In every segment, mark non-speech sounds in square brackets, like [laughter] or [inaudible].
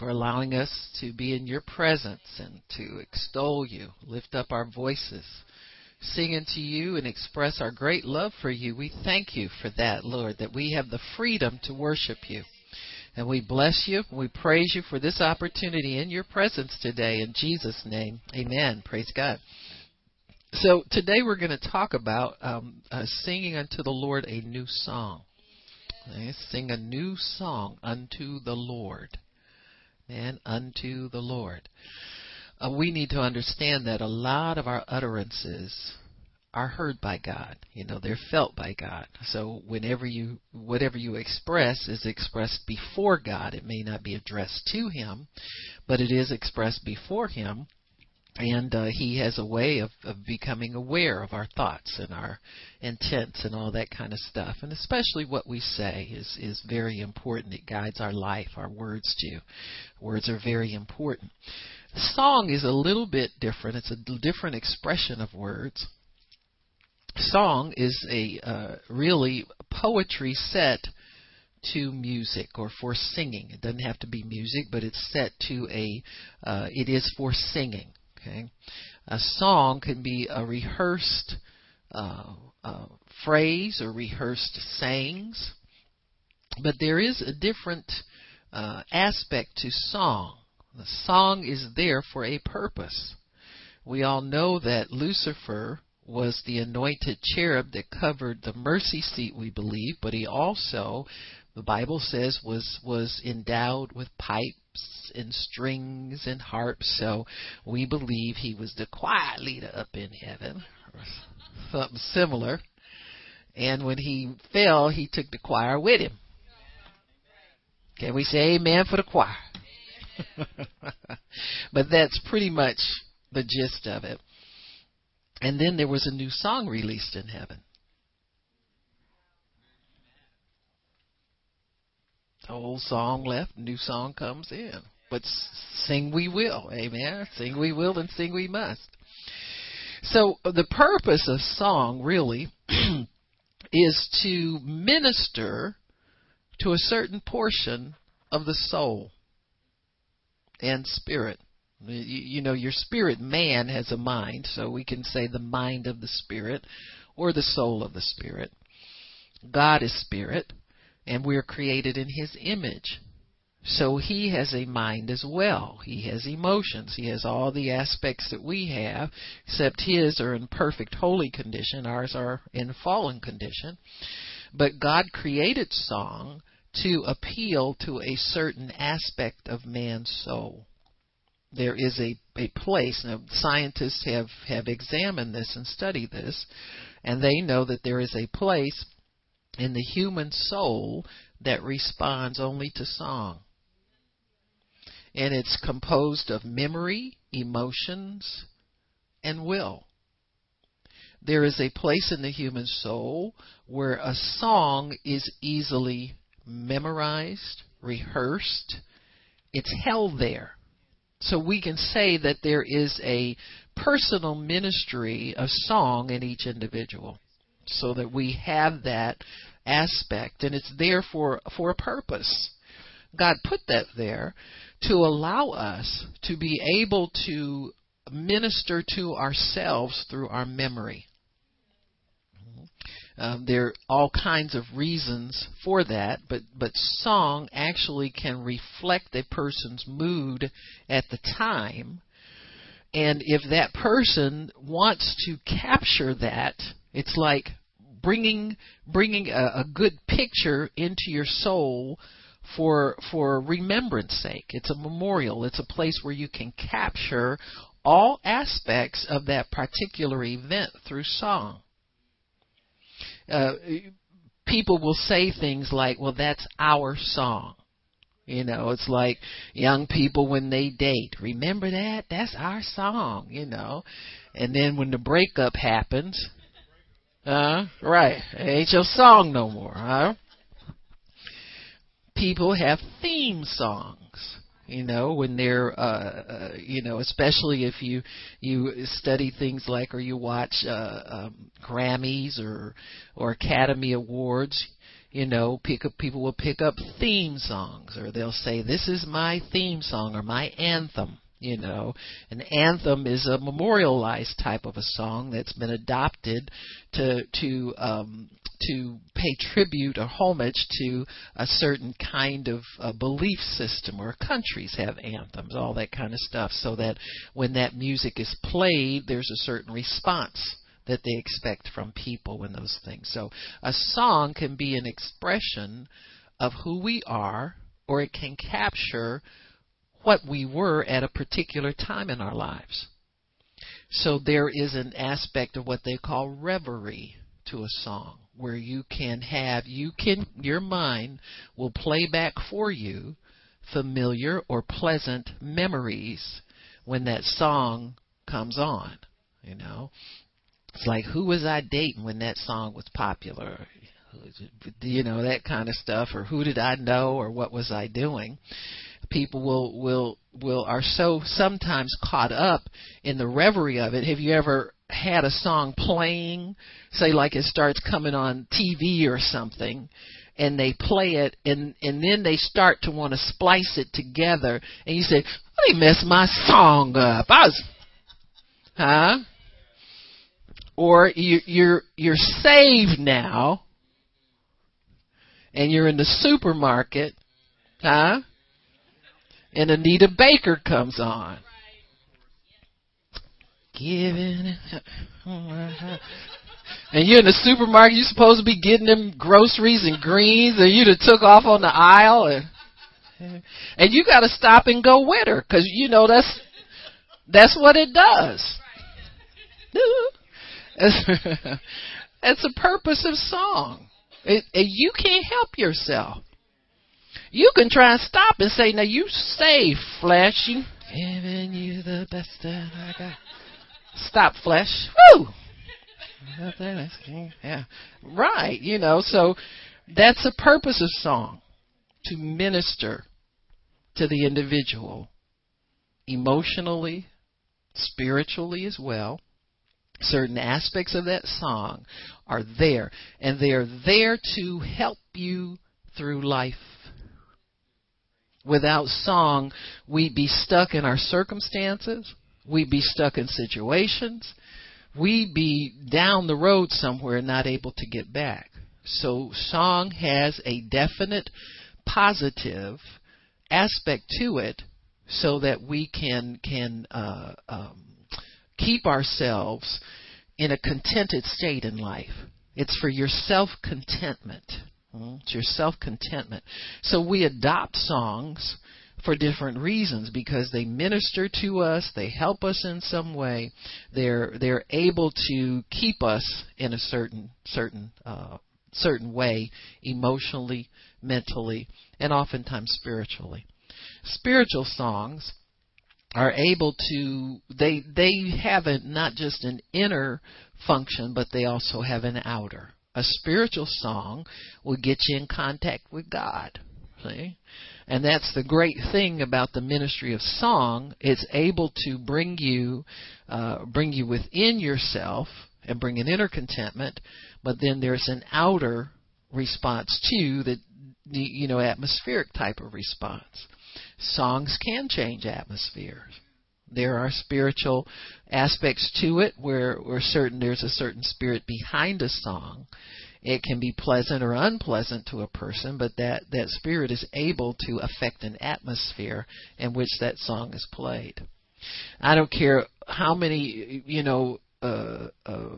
for allowing us to be in your presence and to extol you, lift up our voices, sing unto you, and express our great love for you. We thank you for that, Lord, that we have the freedom to worship you. And we bless you. We praise you for this opportunity in your presence today. In Jesus' name, amen. Praise God. So today we're going to talk about um, uh, singing unto the Lord a new song. Sing a new song unto the Lord. And unto the Lord. Uh, we need to understand that a lot of our utterances are heard by God. You know, they're felt by God. So whenever you whatever you express is expressed before God. It may not be addressed to him, but it is expressed before him and uh, he has a way of, of becoming aware of our thoughts and our intents and all that kind of stuff and especially what we say is is very important it guides our life our words do words are very important song is a little bit different it's a different expression of words song is a uh, really poetry set to music or for singing. It doesn't have to be music, but it's set to a. Uh, it is for singing. Okay, a song can be a rehearsed uh, uh, phrase or rehearsed sayings, but there is a different uh, aspect to song. The song is there for a purpose. We all know that Lucifer was the anointed cherub that covered the mercy seat, we believe, but he also, the Bible says, was was endowed with pipes and strings and harps. So we believe he was the choir leader up in heaven, or something similar. And when he fell, he took the choir with him. Can we say amen for the choir? [laughs] but that's pretty much the gist of it. And then there was a new song released in heaven. The old song left, new song comes in. But sing we will. Amen. Sing we will and sing we must. So uh, the purpose of song really [clears throat] is to minister to a certain portion of the soul and spirit. You, you, know, your spirit man has a mind, so we can say the mind of the spirit or the soul of the spirit. God is spirit, and we are created in his image. So he has a mind as well. He has emotions. He has all the aspects that we have, except his are in perfect holy condition. Ours are in fallen condition. But God created song to appeal to a certain aspect of man's soul. There is a, a place, now scientists have, have examined this and studied this, and they know that there is a place in the human soul that responds only to song and it's composed of memory, emotions, and will. There is a place in the human soul where a song is easily memorized, rehearsed, it's held there. So we can say that there is a personal ministry of song in each individual so that we have that aspect and it's there for for a purpose. God put that there to allow us to be able to minister to ourselves through our memory. Um, there are all kinds of reasons for that, but but song actually can reflect a person's mood at the time, and if that person wants to capture that, it's like bringing bringing a, a good picture into your soul for for remembrance sake. It's a memorial. It's a place where you can capture all aspects of that particular event through song. Uh, people will say things like, "Well, that's our song." You know, it's like young people when they date. Remember that? That's our song. You know, and then when the breakup happens, uh, right, it ain't your song no more, huh? people have theme songs you know when they're uh, uh you know especially if you you study things like or you watch uh um, Grammys or or Academy Awards you know, pick up, people will pick up theme songs, or they'll say, "This is my theme song" or "my anthem." You know, an anthem is a memorialized type of a song that's been adopted to to um, to pay tribute or homage to a certain kind of uh, belief system, or countries have anthems, all that kind of stuff, so that when that music is played, there's a certain response that they expect from people when those things. So a song can be an expression of who we are, or it can capture what we were at a particular time in our lives. So there is an aspect of what they call reverie to a song where you can have you can your mind will play back for you familiar or pleasant memories when that song comes on you know it's like who was I dating when that song was popular? You know that kind of stuff, or who did I know, or what was I doing? People will will will are so sometimes caught up in the reverie of it. Have you ever had a song playing, say like it starts coming on TV or something, and they play it and and then they start to want to splice it together and you say, "Let me mess my song up. I was huh? or you, you're you're saved now, and you're in the supermarket, huh? And Anita Baker comes on. Giving, and you're in the supermarket. You're supposed to be getting them groceries and greens, and you just took off on the aisle, and and you got to stop and go with her because you know that's that's what it does. [laughs] It's a purpose of song. It, it, you can't help yourself. You can try and stop and say, "Now you say, flesh, you giving you the best that I got." Stop, flesh. Woo. Yeah, right. You know, so that's the purpose of song to minister to the individual emotionally, spiritually as well certain aspects of that song are there, and they are there to help you through life. Without song, we'd be stuck in our circumstances, we'd be stuck in situations, we'd be down the road somewhere not able to get back. So, song has a definite positive aspect to it so that we can can uh, um, keep ourselves in a contented state in life. It's for your self contentment. Hmm? It's your self contentment. So we adopt songs for different reasons because they minister to us, they help us in some way. They're they're able to keep us in a certain certain uh, certain way emotionally, mentally, and oftentimes spiritually. Spiritual songs are able to they they have a, not just an inner function but they also have an outer a spiritual song will get you in contact with god see? And that's the great thing about the ministry of song. It's able to bring you uh, bring you within yourself and bring an inner contentment but then there's an outer response too that you know atmospheric type of response. Songs can change atmospheres. There are spiritual aspects to it where, we're certain there's a certain spirit behind a song. It can be pleasant or unpleasant to a person, but that, that spirit is able to affect an atmosphere in which that song is played. I don't care how many, you know, uh, uh,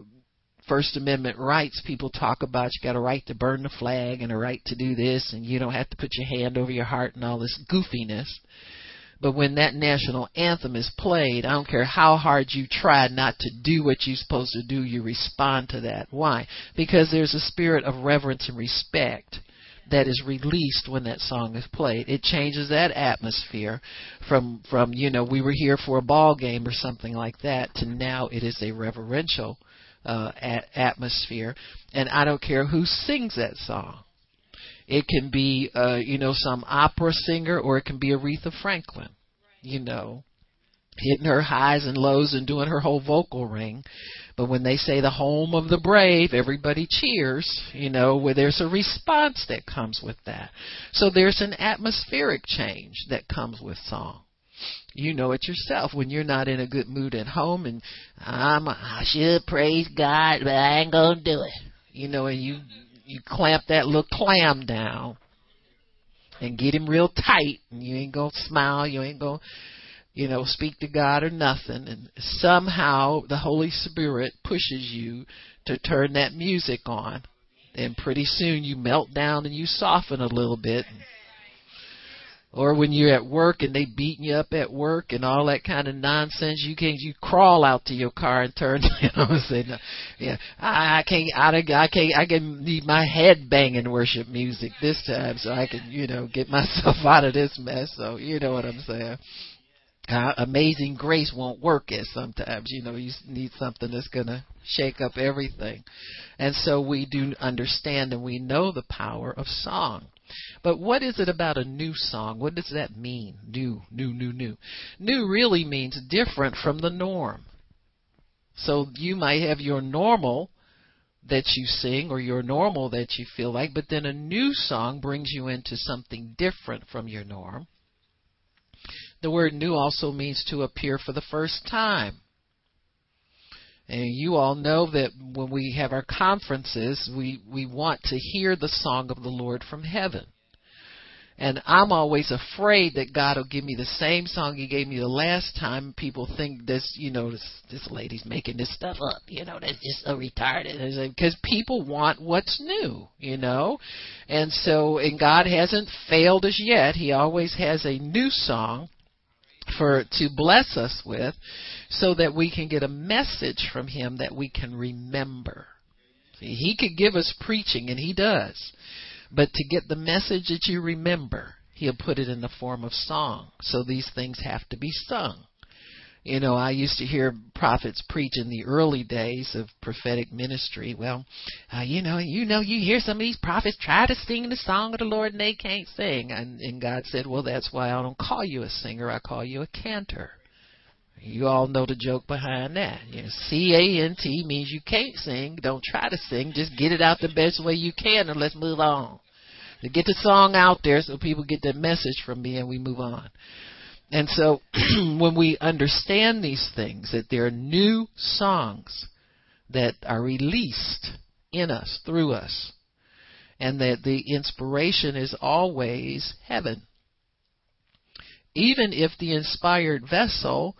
First Amendment rights people talk about. You got a right to burn the flag and a right to do this, and you don't have to put your hand over your heart and all this goofiness. But when that national anthem is played, I don't care how hard you try not to do what you're supposed to do, you respond to that. Why? Because there's a spirit of reverence and respect that is released when that song is played. It changes that atmosphere from from you know we were here for a ball game or something like that to now it is a reverential uh, a- atmosphere. And I don't care who sings that song. It can be, uh, you know, some opera singer, or it can be Aretha Franklin. You know, hitting her highs and lows and doing her whole vocal ring. But when they say the home of the brave, everybody cheers, you know, where there's a response that comes with that. So there's an atmospheric change that comes with song. You know it yourself when you're not in a good mood at home and I'm I should praise God, but I ain't gonna do it. You know, and you you clamp that little clam down and get him real tight and you ain't gonna smile, you ain't gonna you know, speak to God or nothing, and somehow the Holy Spirit pushes you to turn that music on, and pretty soon you melt down and you soften a little bit. Or when you're at work and they beating you up at work and all that kind of nonsense, you can't you crawl out to your car and turn, [laughs] you know, and say, no, yeah, I, I can't, I, I can't, I can need my head banging worship music this time so I can, you know, get [laughs] myself out of this mess. So you know what I'm saying? Uh, amazing grace won't work as sometimes you know you need something that's going to shake up everything. And so we do understand and we know the power of song but what is it about a new song? What does that mean? New new new new. New really means different from the norm. So you might have your normal that you sing or your normal that you feel like but then a new song brings you into something different from your norm. The word new also means to appear for the first time. And you all know that when we have our conferences, we, we want to hear the song of the Lord from heaven. And I'm always afraid that God will give me the same song He gave me the last time. People think this, you know, this, this lady's making this stuff up. You know, that's just so retarded. Because people want what's new, you know. And so, and God hasn't failed us yet. He always has a new song for to bless us with so that we can get a message from him that we can remember. See, he could give us preaching and he does. But to get the message that you remember, he'll put it in the form of song. So these things have to be sung. You know, I used to hear prophets preach in the early days of prophetic ministry. Well, uh, you know, you know, you hear some of these prophets try to sing the song of the Lord and they can't sing. And, and God said, well, that's why I don't call you a singer. I call you a cantor. You all know the joke behind that. You know, C A N T means you can't sing. Don't try to sing. Just get it out the best way you can and let's move on. To get the song out there so people get the message from me and we move on. And so [clears throat] when we understand these things, that there are new songs that are released in us, through us, and that the inspiration is always heaven. Even if the inspired vessel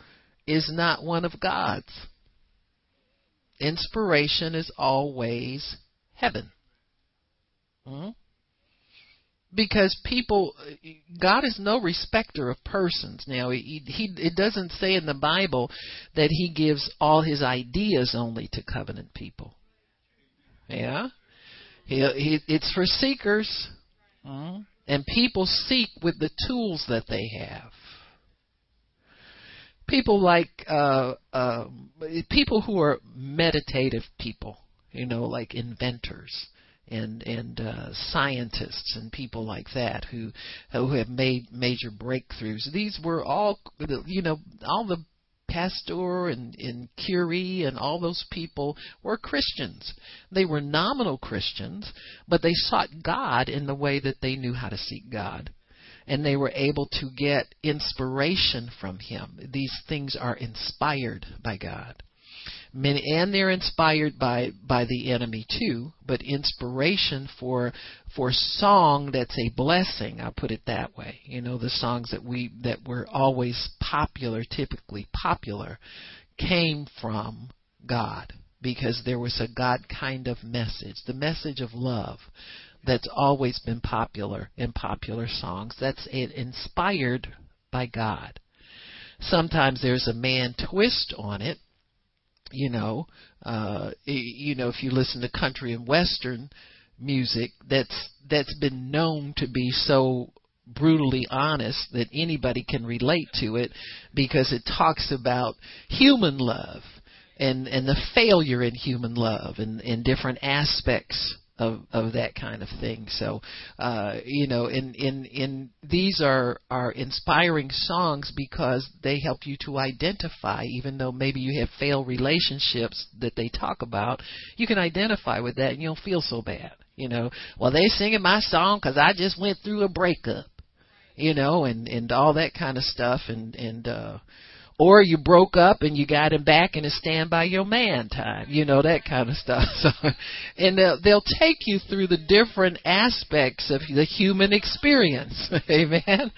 is not one of God's. Inspiration is always heaven. Hmm? Because people god is no respecter of persons. Now he, he it doesn't say in the bible that he gives all his ideas only to covenant people. Yeah? He, he it's for seekers. Mm-hmm. and people seek with the tools that they have. People like uh uh people who are meditative people you know like inventors and and uh, scientists and people like that who who have made major breakthroughs. These were all you know all the Pasteur and, and Curie and all those people were Christians. They were nominal Christians, but they sought God in the way that they knew how to seek God. And they were able to get inspiration from Him. These things are inspired by God. Many, and they're inspired by by the enemy too but inspiration for for song that's a blessing i'll put it that way. You know the songs that we that were always popular typically popular came from god because there was a god kind of message the message of love that's always been popular in popular songs. That's inspired by god. Sometimes there's a man twist on it you know, uh, you know, if you listen to country and western music, that's that's been known to be so brutally honest that anybody can relate to it because it talks about human love and and the failure in human love and and different aspects of of that kind of thing. So, uh, you know, in in in these are are inspiring songs because they help you to identify, even though maybe you have failed relationships that they talk about, you can identify with that and you don't feel so bad. You know, well they singing my song because I just went through a breakup, you know, and and all that kind of stuff, and and uh, or you broke up and you got him back in a stand by your man time, you know that kind of stuff. [laughs] So, and they'll, they'll take you through the different aspects of the human experience. [laughs] Amen.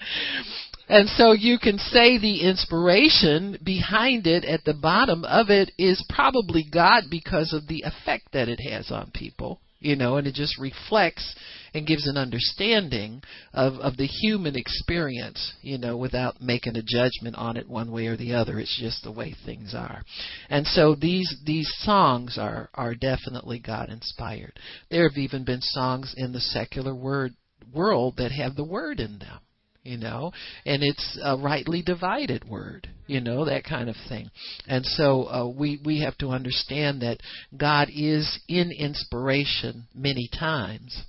And so you can say the inspiration behind it at the bottom of it is probably God because of the effect that it has on people you know, and it just reflects and gives an understanding of, of the human experience, you know, without making a judgment on it one way or the other. It's just the way things are. And so these these songs are are definitely God inspired. There have even been songs in the secular word world that have the word in them you know, and it's a rightly divided word, you know, that kind of thing. And so uh, we we have to understand that God is in inspiration many times,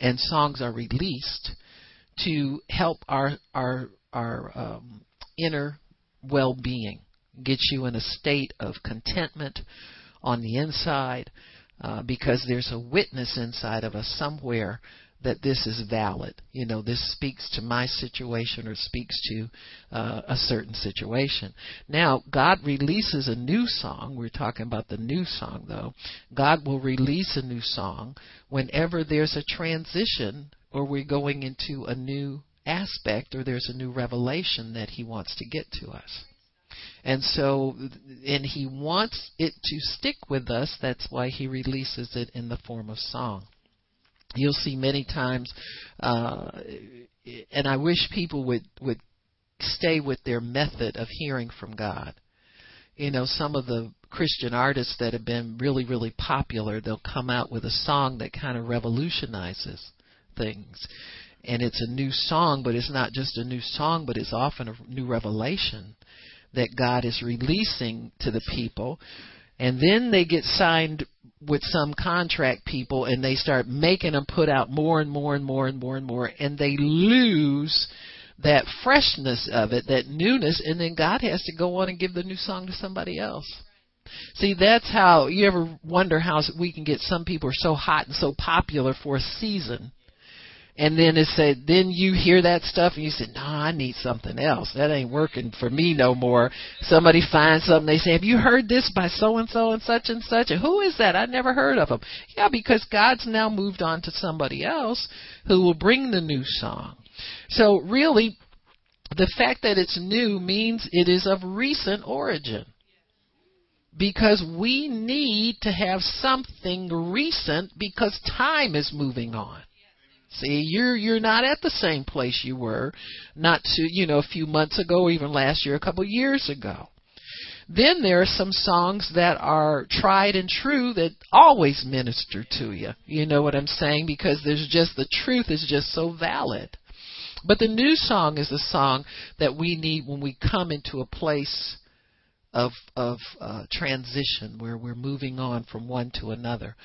and songs are released to help our our our um, inner well-being, get you in a state of contentment on the inside, uh, because there's a witness inside of us somewhere that this is valid. You know, this speaks to my situation or speaks to uh, a certain situation. Now, God releases a new song. We're talking about the new song, though. God will release a new song whenever there's a transition or we're going into a new aspect or there's a new revelation that He wants to get to us. And so, and he wants it to stick with us. That's why he releases it in the form of song you'll see many times uh, and I wish people would would stay with their method of hearing from God. You know, some of the Christian artists that have been really really popular, they'll come out with a song that kind of revolutionizes things. And it's a new song, but it's not just a new song, but it's often a new revelation that God is releasing to the people. And then they get signed with some contract people and they start making them put out more and more and more and more and more and they lose that freshness of it, that newness, and then God has to go on and give the new song to somebody else. See, that's how you ever wonder how we can get some people are so hot and so popular for a season and then it said, then you hear that stuff and you said, no, I need something else. That ain't working for me no more. Somebody finds something, they say, have you heard this by so and so and such and such? And who is that? I never heard of them. Yeah, because God's now moved on to somebody else who will bring the new song. So really, the fact that it's new means it is of recent origin because we need to have something recent because time is moving on. See, you're you're not at the same place you were not to, you know, a few months ago, or even last year, a couple of years ago. Then there are some songs that are tried and true that always minister to you. You know what I'm saying? Because there's just the truth is just so valid. But the new song is the song that we need when we come into a place of of uh, transition where we're moving on from one to another.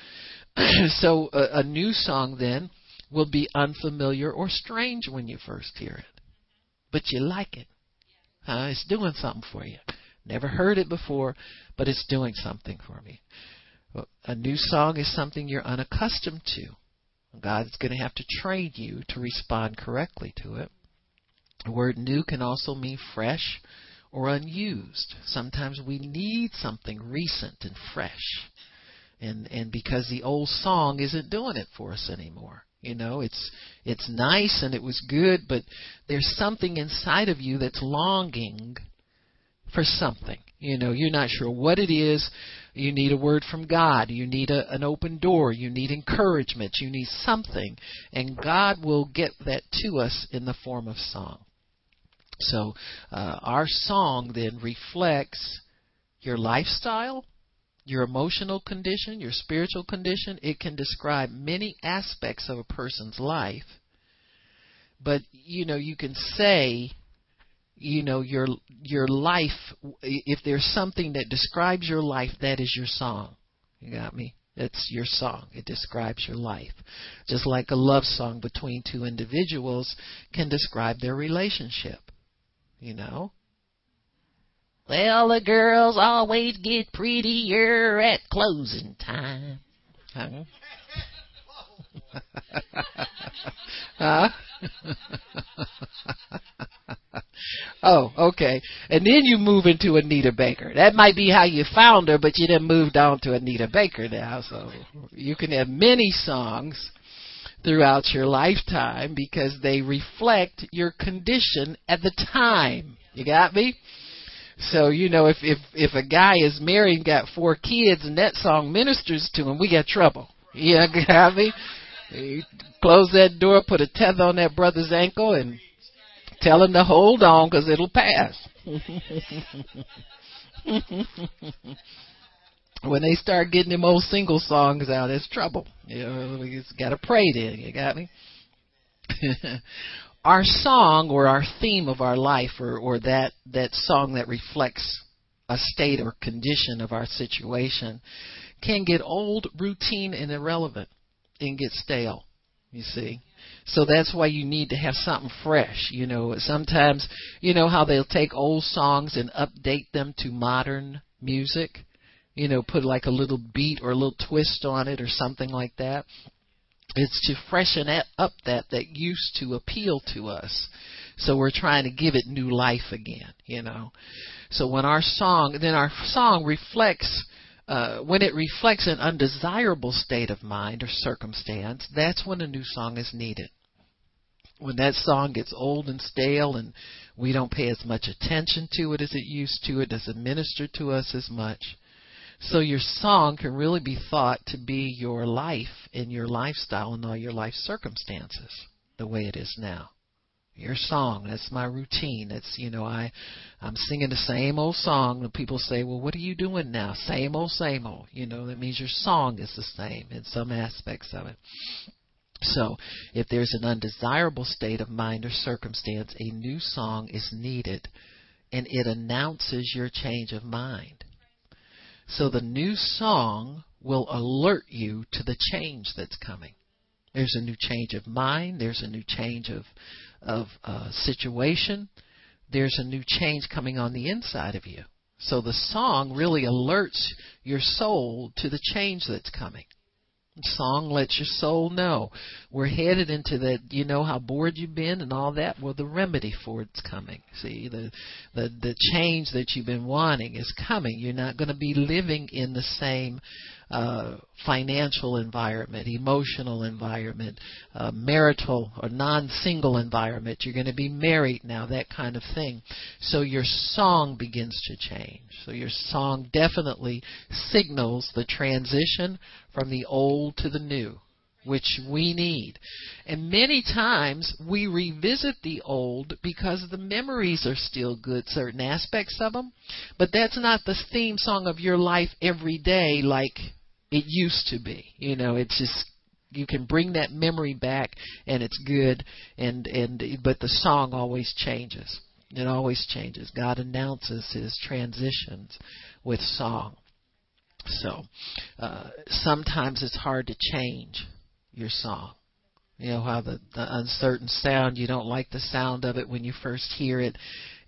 [clears throat] so a, a new song then will be unfamiliar or strange when you first hear it. But you like it. Uh, it's doing something for you. Never heard it before, but it's doing something for me. A new song is something you're unaccustomed to. God's going to have to train you to respond correctly to it. The word new can also mean fresh or unused. Sometimes we need something recent and fresh. And and because the old song isn't doing it for us anymore. You know, it's it's nice and it was good, but there's something inside of you that's longing for something. You know, you're not sure what it is. You need a word from God. You need a, an open door. You need encouragement. You need something. And God will get that to us in the form of song. So, uh, our song then reflects your lifestyle, your emotional condition, your spiritual condition. It can describe many aspects of a person's life. But you know, you can say, you know, your your life. If there's something that describes your life, that is your song. You got me? It's your song. It describes your life. Just like a love song between two individuals can describe their relationship. You know? Well, the girls always get prettier at closing time. Huh? [laughs] huh? [laughs] oh, okay. And then you move into Anita Baker. That might be how you found her, but you then moved on to Anita Baker now. So you can have many songs throughout your lifetime because they reflect your condition at the time. You got me? So you know, if if if a guy is married and got four kids, and that song ministers to him, we got trouble. Yeah, got me. You close that door, put a tether on that brother's ankle, and tell him to hold on because it'll pass. [laughs] when they start getting them old single songs out, it's trouble. You know, we just got to pray then. You got me? [laughs] our song or our theme of our life or, or that, that song that reflects a state or condition of our situation can get old, routine, and irrelevant and get stale. You see? So that's why you need to have something fresh. You know, sometimes, you know how they'll take old songs and update them to modern music? You know, put like a little beat or a little twist on it or something like that. It's to freshen up that that used to appeal to us. So we're trying to give it new life again, you know. So when our song, then our song reflects uh, when it reflects an undesirable state of mind or circumstance, that's when a new song is needed. When that song gets old and stale and we don't pay as much attention to it as it used to, it doesn't minister to us as much. So your song can really be thought to be your life and your lifestyle and all your life circumstances the way it is now. Your song that's my routine. That's you know i i'm singing the same old song. And people say well what are you doing now? Same old same old. You know that means your song is the same in some aspects of it. So if there's an undesirable state of mind or circumstance a new song is needed and it announces your change of mind so the new song will alert you to the change that's coming there's a new change of mind there's a new change of of uh, situation, there's a new change coming on the inside of you. So the song really alerts your soul to the change that's coming. Song lets your soul know we're headed into that. You know how bored you've been and all that. Well, the remedy for it's coming. See, the the the change that you've been wanting is coming. You're not going to be living in the same uh, financial environment, emotional environment, uh, marital or non-single environment. You're going to be married now, that kind of thing. So your song begins to change. So your song definitely signals the transition from the old to the new which we need. And many times we revisit the old because the memories are still good, certain aspects of them, but that's not the theme song of your life every day like it used to be. You know, it's just you can bring that memory back and it's good and and but the song always changes. It always changes. God announces his transitions with song. So, uh, sometimes it's hard to change your song. You know how the, the uncertain sound, you don't like the sound of it when you first hear it,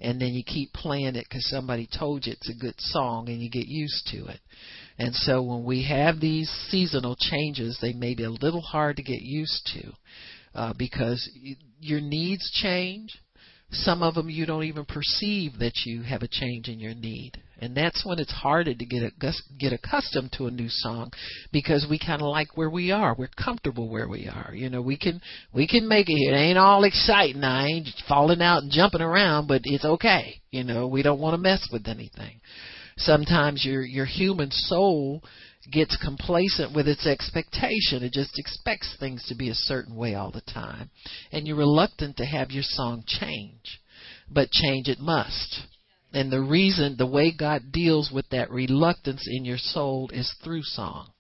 and then you keep playing it because somebody told you it's a good song and you get used to it. And so when we have these seasonal changes, they may be a little hard to get used to uh, because your needs change. Some of them you don't even perceive that you have a change in your need. And that's when it's harder to get a, get accustomed to a new song because we kind of like where we are. We're comfortable where we are. You know, we can we can make it. It ain't all exciting. I ain't falling out and jumping around, but it's okay. You know, we don't want to mess with anything sometimes your your human soul gets complacent with its expectation. It just expects things to be a certain way all the time. And you're reluctant to have your song change. But change it must. And the reason, the way God deals with that reluctance in your soul is through song.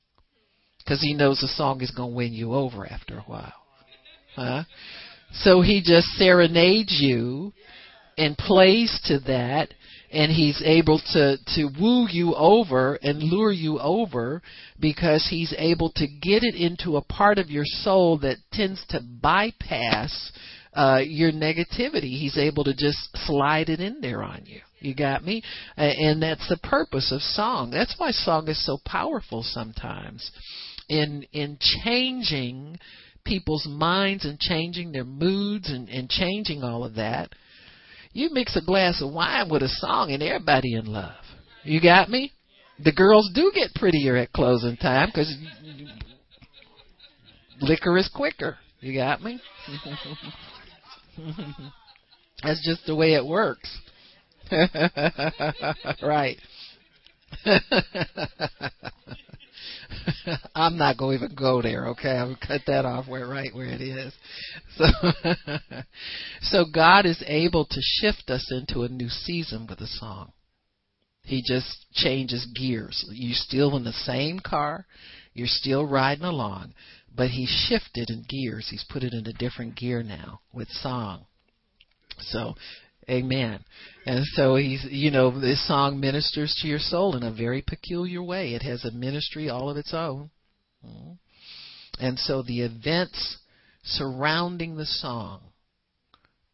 Because He knows the song is going to win you over after a while. Huh? So He just serenades you and plays to that and he's able to to woo you over and lure you over because he's able to get it into a part of your soul that tends to bypass uh your negativity. He's able to just slide it in there on you. You got me? And that's the purpose of song. That's why song is so powerful sometimes in in changing people's minds and changing their moods and, and changing all of that you mix a glass of wine with a song and everybody in love. You got me? The girls do get prettier at closing time because liquor is quicker. You got me? [laughs] That's just the way it works. [laughs] right. [laughs] [laughs] I'm not going to even go there, okay? I'll cut that off where right where it is. So [laughs] So God is able to shift us into a new season with a song. He just changes gears. You're still in the same car, you're still riding along, but he shifted in gears. He's put it in a different gear now with song. So Amen. And so he's, you know, this song ministers to your soul in a very peculiar way. It has a ministry all of its own. Mm-hmm. And so the events surrounding the song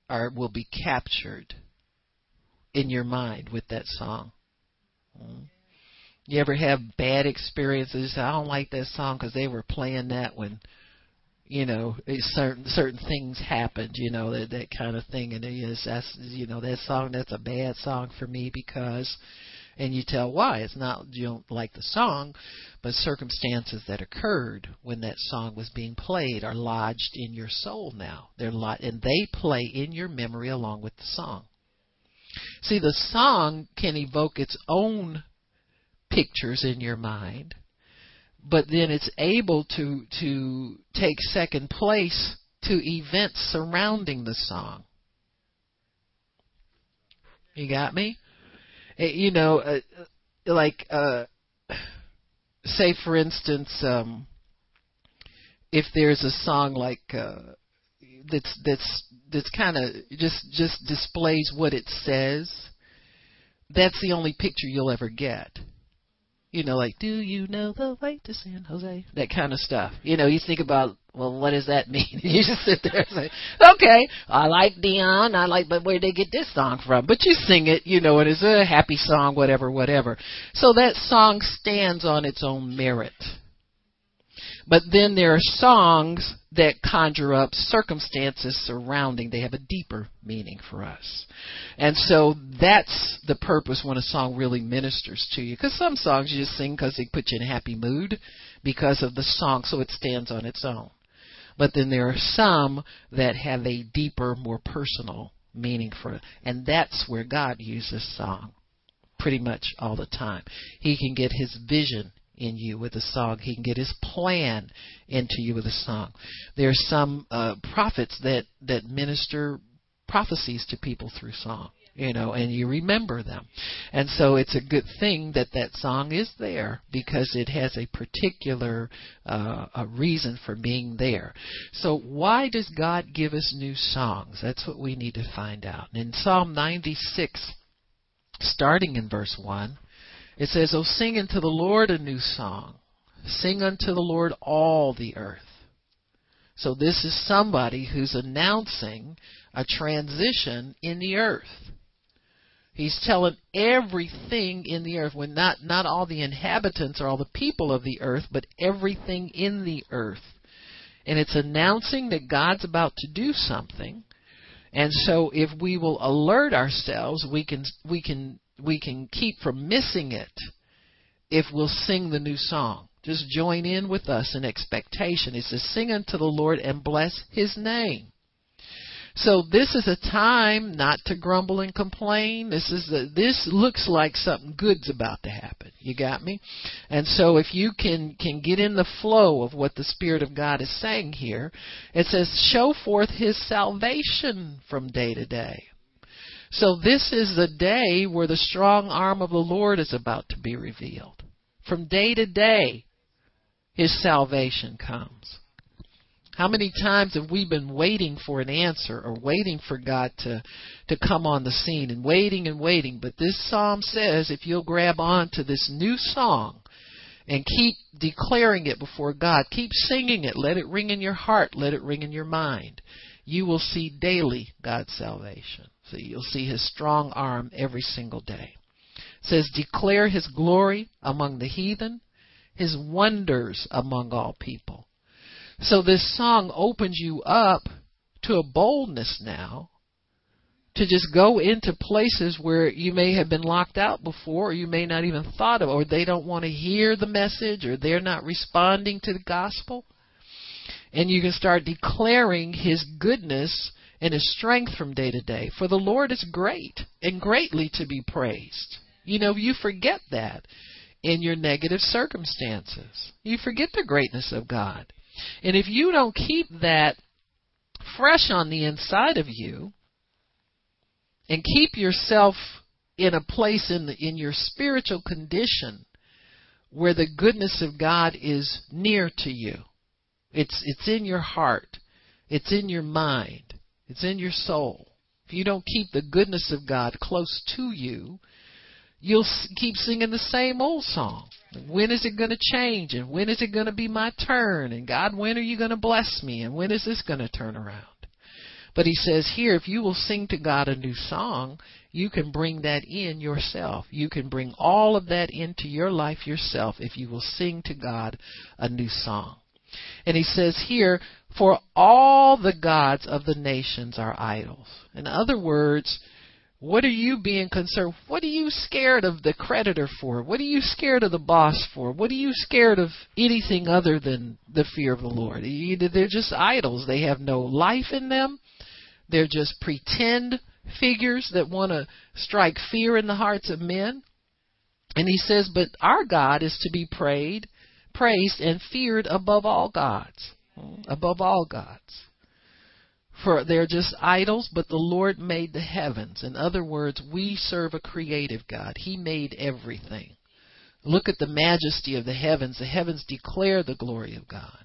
are will be captured in your mind with that song. Mm-hmm. You ever have bad experiences? I don't like that song because they were playing that when you know certain certain things happened you know that that kind of thing. And yes that's you know that song that's a bad song for me because and you tell why. It's not you don't like the song but circumstances that occurred when that song was being played are lodged in your soul now. They're lo- and they play in your memory along with the song. See the song can evoke its own pictures in your mind but then it's able to to take second place to events surrounding the song. You got me? Eh, you know, uh, like uh, say for instance, um, if there's a song like uh, that's that's that's kind of just just displays what it says. That's the only picture you'll ever get you know, like, do you know the way to San Jose? That kind of stuff. You know, you think about, well, what does that [laughs] mean? [laughs] you just sit there and say, okay, I like Dionne, I like, but where did they get this song from? But you sing it, you know, and it's a happy song, whatever, whatever. So that song stands on its own merit. But then there are songs that conjure up circumstances surrounding. They have a deeper meaning for us. And so that's the purpose when a song really ministers to you. Because some songs you just sing because they put you in a happy mood because of the song, so it stands on its own. But then there are some that have a deeper, more personal meaning for it. And that's where God uses song pretty much all the time. He can get his vision in you with a song. He can get his plan into you with a song. There are some uh, prophets that that minister prophecies to people through song you know, and you remember them. And so it's a good thing that that song is there because it has a particular uh, a reason for being there. So why does God give us new songs? That's what we need to find out. In Psalm 96, starting in verse 1, it says, Oh, sing unto the Lord a new song. Sing unto the Lord all the earth. So this is somebody who's announcing a transition in the earth. He's telling everything in the earth, when not not all the inhabitants or all the people of the earth, but everything in the earth. And it's announcing that God's about to do something. And so if we will alert ourselves, we can we can we can keep from missing it if we'll sing the new song. Just join in with us in expectation. It says, Sing unto the Lord and bless his name. So this is a time not to grumble and complain. This is this looks like something good's about to happen. You got me? And so if you can can get in the flow of what the spirit of God is saying here, it says show forth his salvation from day to day. So this is the day where the strong arm of the Lord is about to be revealed. From day to day, his salvation comes. How many times have we been waiting for an answer or waiting for God to to come on the scene and waiting and waiting? But this psalm says if you'll grab on to this new song and keep declaring it before God, keep singing it, let it ring in your heart, let it ring in your mind, you will see daily God's salvation. So you'll see his strong arm every single day. It says declare his glory among the heathen, his wonders among all people. So this song opens you up to a boldness now to just go into places where you may have been locked out before or you may not even thought of or they don't want to hear the message or they're not responding to the gospel and you can start declaring his goodness and his strength from day to day for the lord is great and greatly to be praised you know you forget that in your negative circumstances you forget the greatness of god and if you don't keep that fresh on the inside of you and keep yourself in a place in the, in your spiritual condition where the goodness of God is near to you. It's it's in your heart. It's in your mind. It's in your soul. If you don't keep the goodness of God close to you, you'll keep singing the same old song. When is it going to change? And when is it going to be my turn? And God, when are you going to bless me? And when is this going to turn around? But he says here, if you will sing to God a new song, you can bring that in yourself. You can bring all of that into your life yourself if you will sing to God a new song. And he says here, for all the gods of the nations are idols. In other words, what are you being concerned? What are you scared of the creditor for? What are you scared of the boss for? What are you scared of anything other than the fear of the Lord? They're just idols. They have no life in them. They're just pretend figures that want to strike fear in the hearts of men. And he says, but our God is to be prayed, praised, and feared above all gods. Above all gods. For they're just idols, but the Lord made the heavens. In other words, we serve a creative God. He made everything. Look at the majesty of the heavens. The heavens declare the glory of God.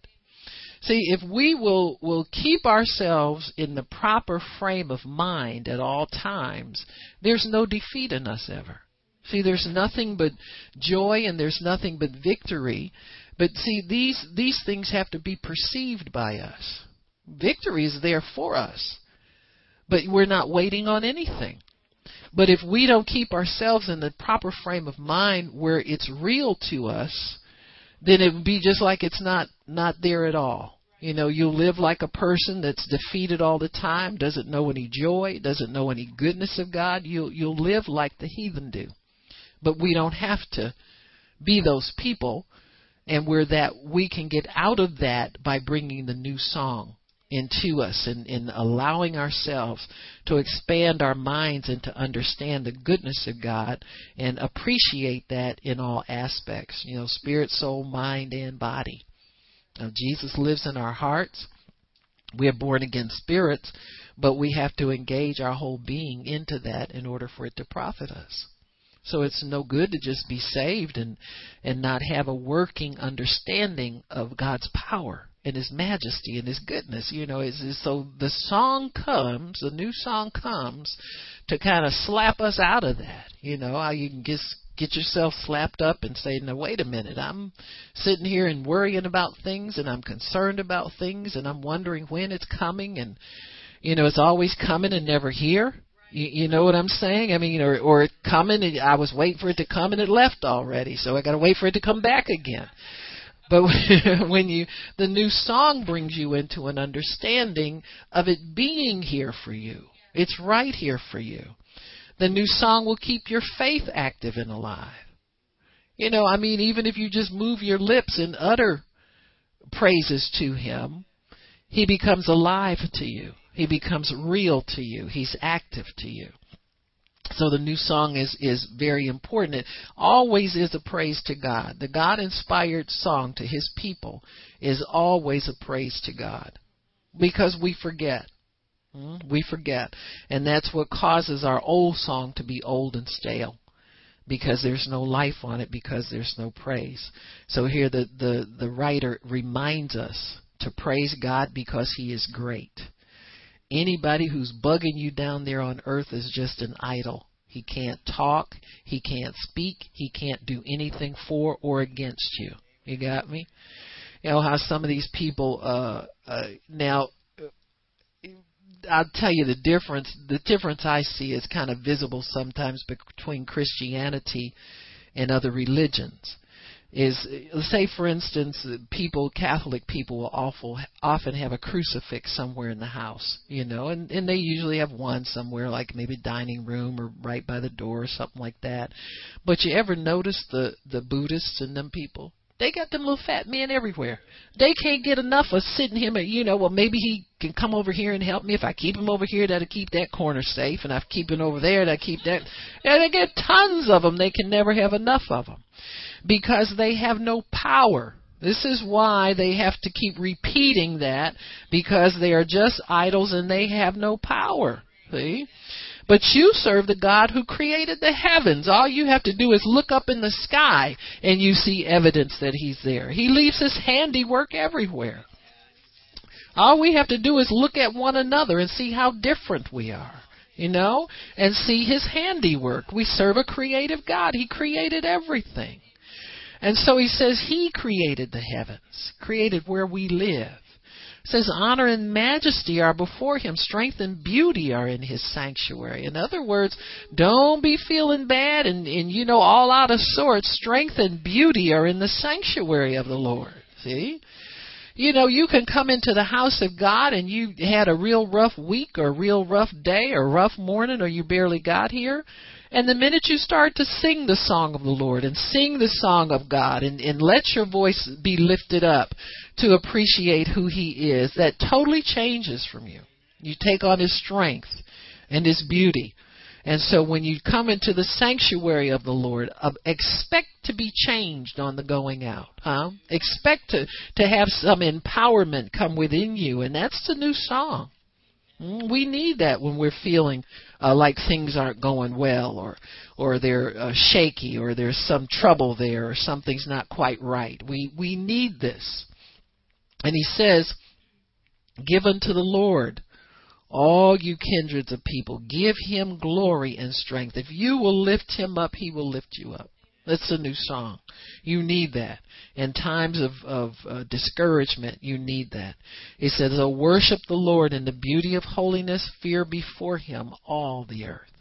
See, if we will will keep ourselves in the proper frame of mind at all times, there's no defeat in us ever. See, there's nothing but joy and there's nothing but victory. But see, these these things have to be perceived by us. Victory is there for us. But we're not waiting on anything. But if we don't keep ourselves in the proper frame of mind where it's real to us, then it would be just like it's not not there at all. You know, you'll live like a person that's defeated all the time, doesn't know any joy, doesn't know any goodness of God. You'll you'll live like the heathen do. But we don't have to be those people and where that we can get out of that by bringing the new song into us and in allowing ourselves to expand our minds and to understand the goodness of God and appreciate that in all aspects, you know, spirit, soul, mind, and body. Now, Jesus lives in our hearts. We are born again spirits, but we have to engage our whole being into that in order for it to profit us. So it's no good to just be saved and and not have a working understanding of God's power and his majesty and his goodness. You know, it's, it's, so the song comes, the new song comes to kind of slap us out of that. You know, how you can just get yourself slapped up and say, "Now wait a minute, I'm sitting here and worrying about things, and I'm concerned about things, and I'm wondering when it's coming, and you know, it's always coming and never here." You, you know what I'm saying? I mean, or or it coming, and I was waiting for it to come and it left already, so I got to wait for it to come back again. But [laughs] when you the new song brings you into an understanding of it being here for you. It's right here for you. The new song will keep your faith active and alive. You know, I mean even if you just move your lips and utter praises to him, he becomes alive to you. He becomes real to you. He's active to you. So the new song is is very important. It always is a praise to God. The God inspired song to his people is always a praise to God. Because we forget. Hmm? We forget. And that's what causes our old song to be old and stale. Because there's no life on it, because there's no praise. So here the, the, the writer reminds us to praise God because He is great. Anybody who's bugging you down there on earth is just an idol. He can't talk, he can't speak, he can't do anything for or against you. You got me? You know how some of these people uh uh now I'll tell you the difference. The difference I see is kind of visible sometimes between Christianity and other religions is say for instance people catholic people will awful, often have a crucifix somewhere in the house you know and and they usually have one somewhere like maybe dining room or right by the door or something like that but you ever notice the the buddhists and them people they got them little fat men everywhere. They can't get enough of sitting him at, you know, well, maybe he can come over here and help me. If I keep him over here, that'll keep that corner safe. And I keep him over there, that'll keep that. And they get tons of them. They can never have enough of them because they have no power. This is why they have to keep repeating that because they are just idols and they have no power. See? But you serve the God who created the heavens. All you have to do is look up in the sky and you see evidence that He's there. He leaves His handiwork everywhere. All we have to do is look at one another and see how different we are you know, and see his handiwork. We serve a creative God. He created everything. And so he says he created the heavens, created where we live. It says honor and majesty are before him, strength and beauty are in his sanctuary. In other words, don't be feeling bad and, and you know all out of sorts. Strength and beauty are in the sanctuary of the Lord. See? You know, you can come into the house of God and you had a real rough week or real rough day or rough morning or you barely got here. And the minute you start to sing the song of the Lord and sing the song of God and, and let your voice be lifted up to appreciate who He is, that totally changes from you. You take on His strength and His beauty. And so when you come into the sanctuary of the Lord, uh, expect to be changed on the going out. Huh? Expect to, to have some empowerment come within you. And that's the new song. Mm, we need that when we're feeling uh, like things aren't going well, or or they're uh, shaky, or there's some trouble there, or something's not quite right. We we need this. And he says, "Give unto the Lord all you kindreds of people, give him glory and strength. If you will lift him up, he will lift you up." That's a new song. You need that. In times of, of uh, discouragement, you need that. He says, Oh, worship the Lord in the beauty of holiness, fear before him all the earth.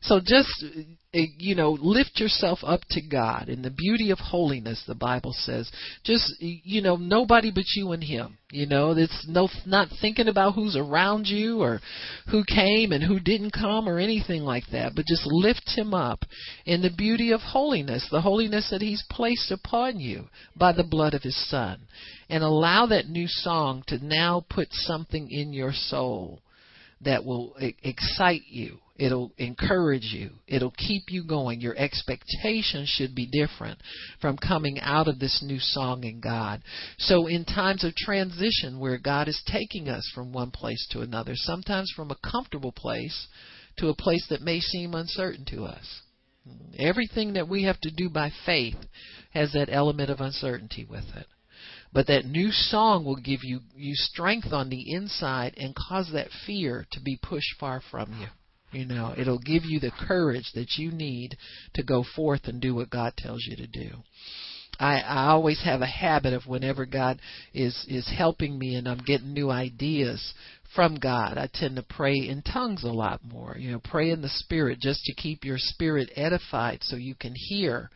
So just uh, you know, lift yourself up to God in the beauty of holiness. The Bible says, just you know, nobody but you and Him. You know, it's no not thinking about who's around you or who came and who didn't come or anything like that, but just lift Him up in the beauty of holiness, the holiness that He's placed upon you by the blood of His Son, and allow that new song to now put something in your soul that will excite you It'll encourage you. It'll keep you going. Your expectations should be different from coming out of this new song in God. So, in times of transition where God is taking us from one place to another, sometimes from a comfortable place to a place that may seem uncertain to us, everything that we have to do by faith has that element of uncertainty with it. But that new song will give you, you strength on the inside and cause that fear to be pushed far from you. You know, it'll give you the courage that you need to go forth and do what God tells you to do. I, I always have a habit of whenever God is is helping me and I'm getting new ideas from God, I tend to pray in tongues a lot more. You know, pray in the spirit just to keep your spirit edified so you can hear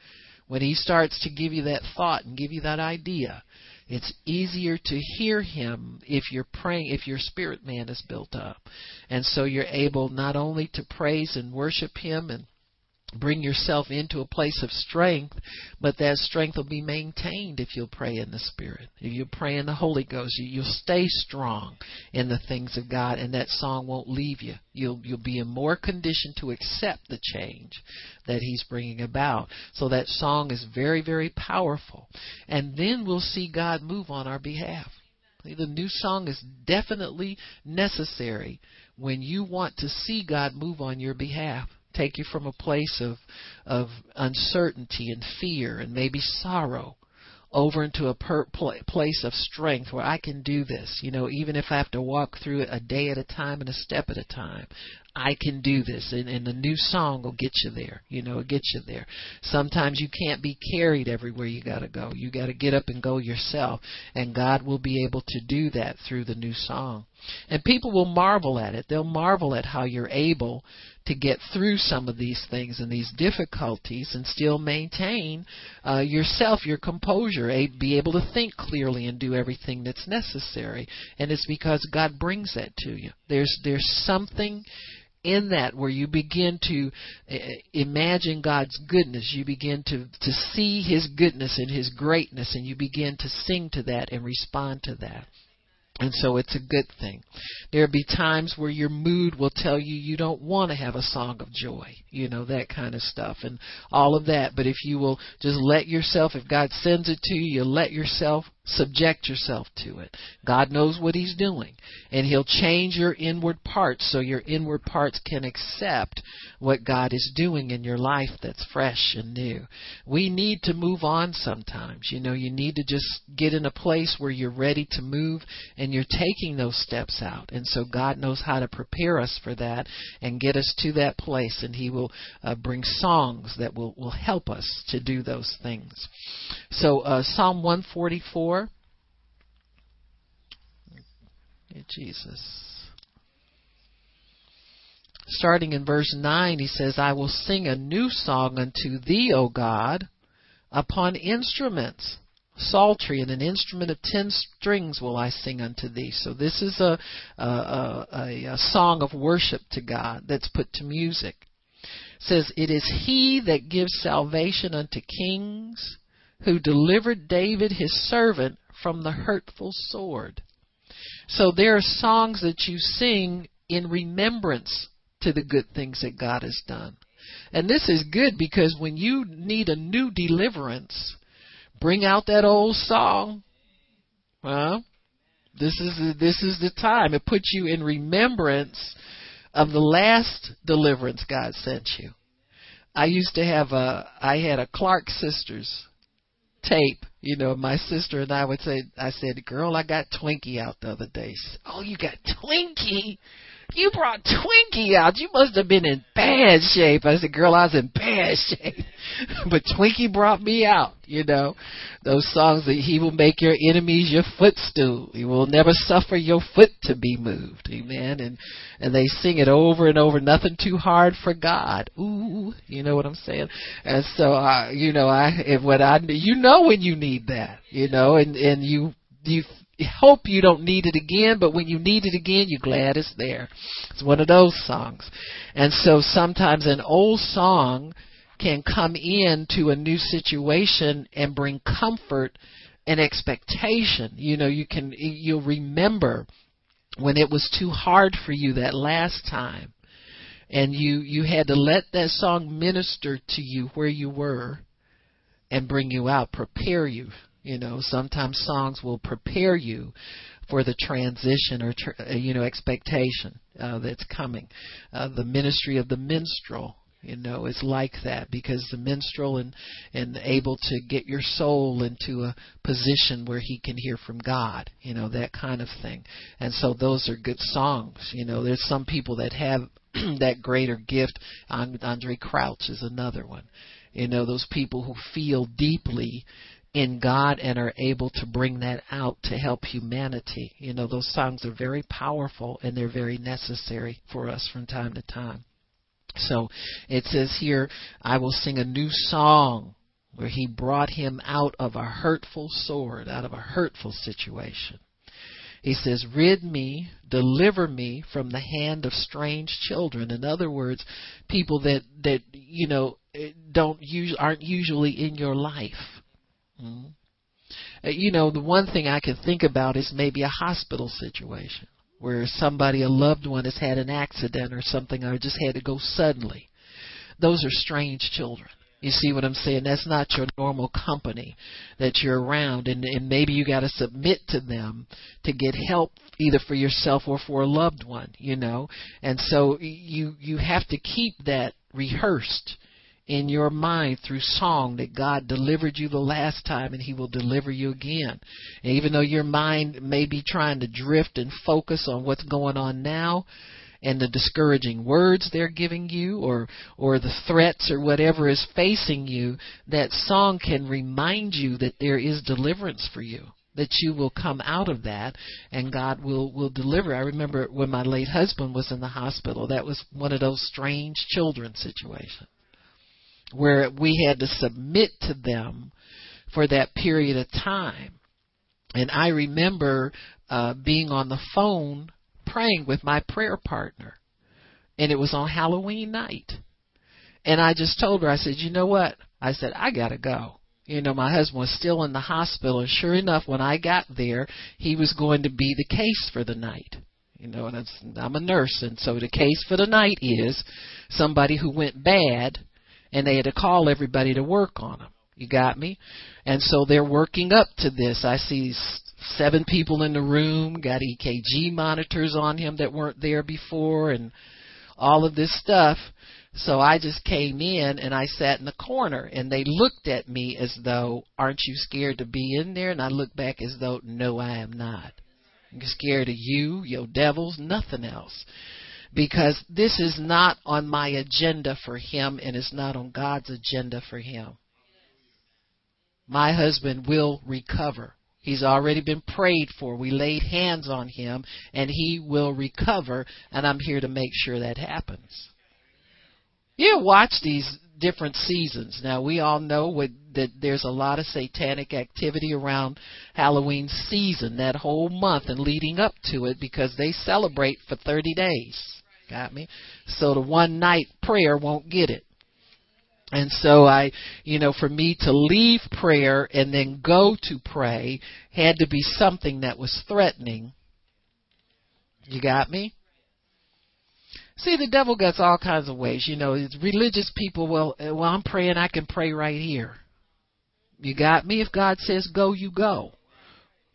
when he starts to give you that thought and give you that idea it's easier to hear him if you're praying, if your spirit man is built up. And so you're able not only to praise and worship him and bring yourself into a place of strength, but that strength will be maintained if you'll pray in the Spirit. If you pray in the Holy Ghost, you, will stay strong in the things of God, and that song won't leave you. You'll you'll be in more condition to accept the change that He's bringing about. So that song is very very powerful, and then we'll see God move on our behalf. The new song is definitely necessary when you want to see God move on your behalf take you from a place of of uncertainty and fear and maybe sorrow over into a per- place of strength where I can do this. You know, even if I have to walk through it a day at a time and a step at a time, I can do this. And, and the new song will get you there. You know, it gets you there. Sometimes you can't be carried everywhere you got to go. You got to get up and go yourself. And God will be able to do that through the new song. And people will marvel at it. They'll marvel at how you're able to get through some of these things and these difficulties and still maintain uh, yourself, your composure, a, be able to think clearly and do everything that's necessary. And it's because God brings that to you. There's there's something in that where you begin to uh, imagine God's goodness, you begin to to see His goodness and His greatness, and you begin to sing to that and respond to that. And so it's a good thing. There'll be times where your mood will tell you you don't want to have a song of joy, you know, that kind of stuff and all of that. But if you will just let yourself, if God sends it to you, you let yourself subject yourself to it. God knows what He's doing. And He'll change your inward parts so your inward parts can accept what God is doing in your life that's fresh and new. We need to move on sometimes. You know, you need to just get in a place where you're ready to move and you're taking those steps out. And so God knows how to prepare us for that and get us to that place. And He will uh, bring songs that will, will help us to do those things. So, uh, Psalm 144. Jesus. Starting in verse 9, he says, I will sing a new song unto thee, O God, upon instruments. Psaltery and an instrument of ten strings will I sing unto thee. So this is a, a, a, a song of worship to God that's put to music. Says, It is he that gives salvation unto kings, who delivered David his servant from the hurtful sword. So there are songs that you sing in remembrance to the good things that God has done. And this is good because when you need a new deliverance, bring out that old song. Well, this is the, this is the time. It puts you in remembrance of the last deliverance God sent you. I used to have a I had a Clark sisters tape, you know, my sister and I would say, I said, girl, I got Twinkie out the other day. oh, you got Twinkie? You brought Twinkie out. You must have been in bad shape. I said, girl, I was in bad shape. [laughs] but Twinkie brought me out, you know. Those songs that he will make your enemies your footstool. He will never suffer your foot to be moved. Amen. And and they sing it over and over, nothing too hard for God. Ooh, you know what I'm saying? And so uh, you know, I if what I you know when you need that, you know, and and you you hope you don't need it again, but when you need it again, you're glad it's there. It's one of those songs. And so sometimes an old song can come into a new situation and bring comfort and expectation. You know, you can you'll remember when it was too hard for you that last time and you you had to let that song minister to you where you were and bring you out, prepare you you know, sometimes songs will prepare you for the transition or uh, you know expectation uh, that's coming. Uh, the ministry of the minstrel, you know, is like that because the minstrel and and able to get your soul into a position where he can hear from God, you know, that kind of thing. And so those are good songs. You know, there's some people that have [clears throat] that greater gift. Andraé Crouch is another one. You know, those people who feel deeply in God and are able to bring that out to help humanity. You know, those songs are very powerful and they're very necessary for us from time to time. So it says here, I will sing a new song where he brought him out of a hurtful sword, out of a hurtful situation. He says, Rid me, deliver me from the hand of strange children. In other words, people that, that, you know, eh, don't use, aren't usually in your life Uh, you know, the one thing I can think about is maybe a hospital situation where somebody, a loved one, has had an accident or something, or just had to go suddenly. Those are strange children. You see what I'm saying? That's not your normal company that you're around, and, and maybe you got to submit to them to get help either for yourself or for a loved one. You know, and so you you have to keep that rehearsed in your mind through song that God delivered you the last time and He will deliver you again. And even though your mind may be trying to drift and focus on what's going on now, and the discouraging words they're giving you or or the threats or whatever is facing you that song can remind you that there is deliverance for you that you will come out of that and God will will deliver. I remember when my late husband was in the hospital, that was one of those strange children situations where we had to submit to them for that period of time. And I remember uh being on the phone praying with my prayer partner. And it was on Halloween night. And I just told her, I said, you know what? I said, I gotta go. You know, my husband was still in the hospital, and sure enough, when I got there, he was going to be the case for the night. You know, and I'm a nurse, and so the case for the night is somebody who went bad, and they had to call everybody to work on them. You got me? And so they're working up to this. I see seven people in the room, got EKG monitors on him that weren't there before, and all of this stuff. So I just came in and I sat in the corner, and they looked at me as though, Aren't you scared to be in there? And I looked back as though, No, I am not. I'm scared of you, your devils, nothing else. Because this is not on my agenda for him, and it's not on God's agenda for him. My husband will recover. He's already been prayed for. We laid hands on him, and he will recover, and I'm here to make sure that happens. You watch these different seasons. Now, we all know what, that there's a lot of satanic activity around Halloween season, that whole month and leading up to it, because they celebrate for 30 days. Got me? So the one night prayer won't get it. And so I, you know, for me to leave prayer and then go to pray had to be something that was threatening. You got me? See, the devil gets all kinds of ways. You know, religious people, well, uh, well, I'm praying, I can pray right here. You got me? If God says go, you go.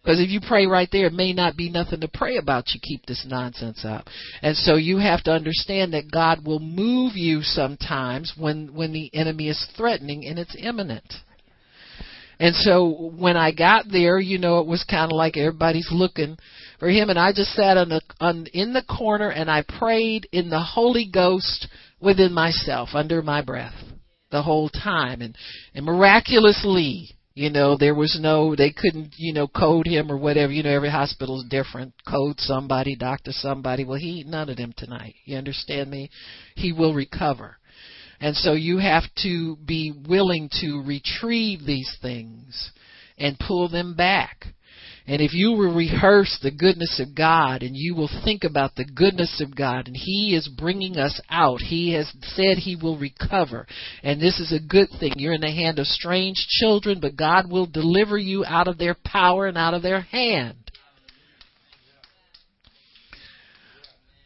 Because if you pray right there, it may not be nothing to pray about. You keep this nonsense up. And so you have to understand that God will move you sometimes when, when the enemy is threatening and it's imminent. And so when I got there, you know, it was kind of like everybody's looking for him, and I just sat on the on in the corner and I prayed in the Holy Ghost within myself, under my breath, the whole time, and and miraculously, you know, there was no, they couldn't, you know, code him or whatever. You know, every hospital's different. Code somebody, doctor somebody. Well, he, none of them tonight. You understand me? He will recover. And so you have to be willing to retrieve these things and pull them back. And if you will rehearse the goodness of God and you will think about the goodness of God and He is bringing us out, He has said He will recover. And this is a good thing. You're in the hand of strange children, but God will deliver you out of their power and out of their hand.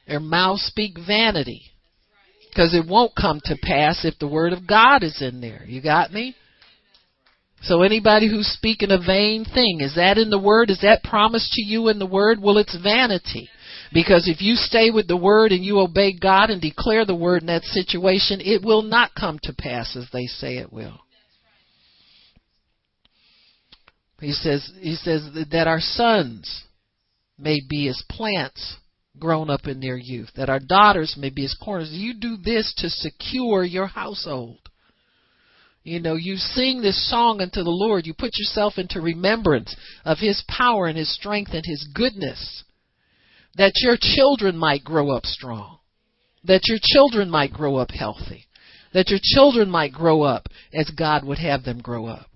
Their mouths speak vanity because it won't come to pass if the word of God is in there. You got me? So anybody who's speaking a vain thing, is that in the word? Is that promised to you in the word? Well, it's vanity. Because if you stay with the word and you obey God and declare the word in that situation, it will not come to pass as they say it will. He says he says that our sons may be as plants grown up in their youth, that our daughters may be as corners. You do this to secure your household. You know, you sing this song unto the Lord. You put yourself into remembrance of His power and His strength and His goodness. That your children might grow up strong. That your children might grow up healthy. That your children might grow up as God would have them grow up.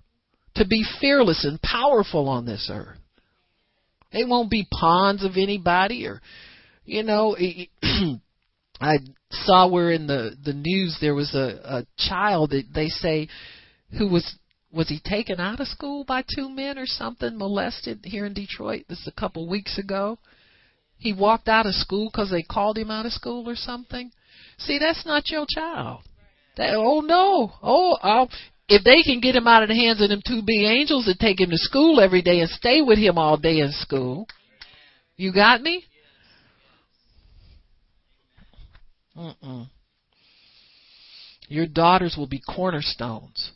To be fearless and powerful on this earth. They won't be pawns of anybody or, you know, [clears throat] I saw where in the the news there was a a child that they say who was was he taken out of school by two men or something molested here in Detroit? This is a couple of weeks ago. He walked out of school cuz they called him out of school or something. See that's not your child. That oh no. Oh I'll, if they can get him out of the hands of them two big angels that take him to school every day and stay with him all day in school. You got me Mm-mm. Your daughters will be cornerstones.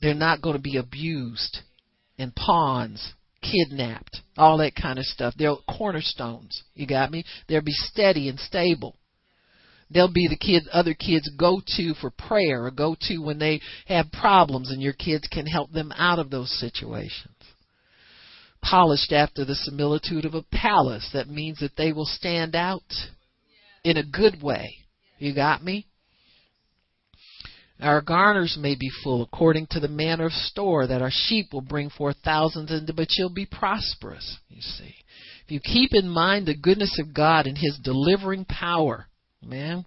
They're not going to be abused and pawns, kidnapped, all that kind of stuff. They're cornerstones. You got me? They'll be steady and stable. They'll be the kids other kids go to for prayer or go to when they have problems and your kids can help them out of those situations. Polished after the similitude of a palace. That means that they will stand out in a good way. You got me? Our garners may be full according to the manner of store that our sheep will bring forth thousands, and but you'll be prosperous. You see, if you keep in mind the goodness of God and His delivering power, man,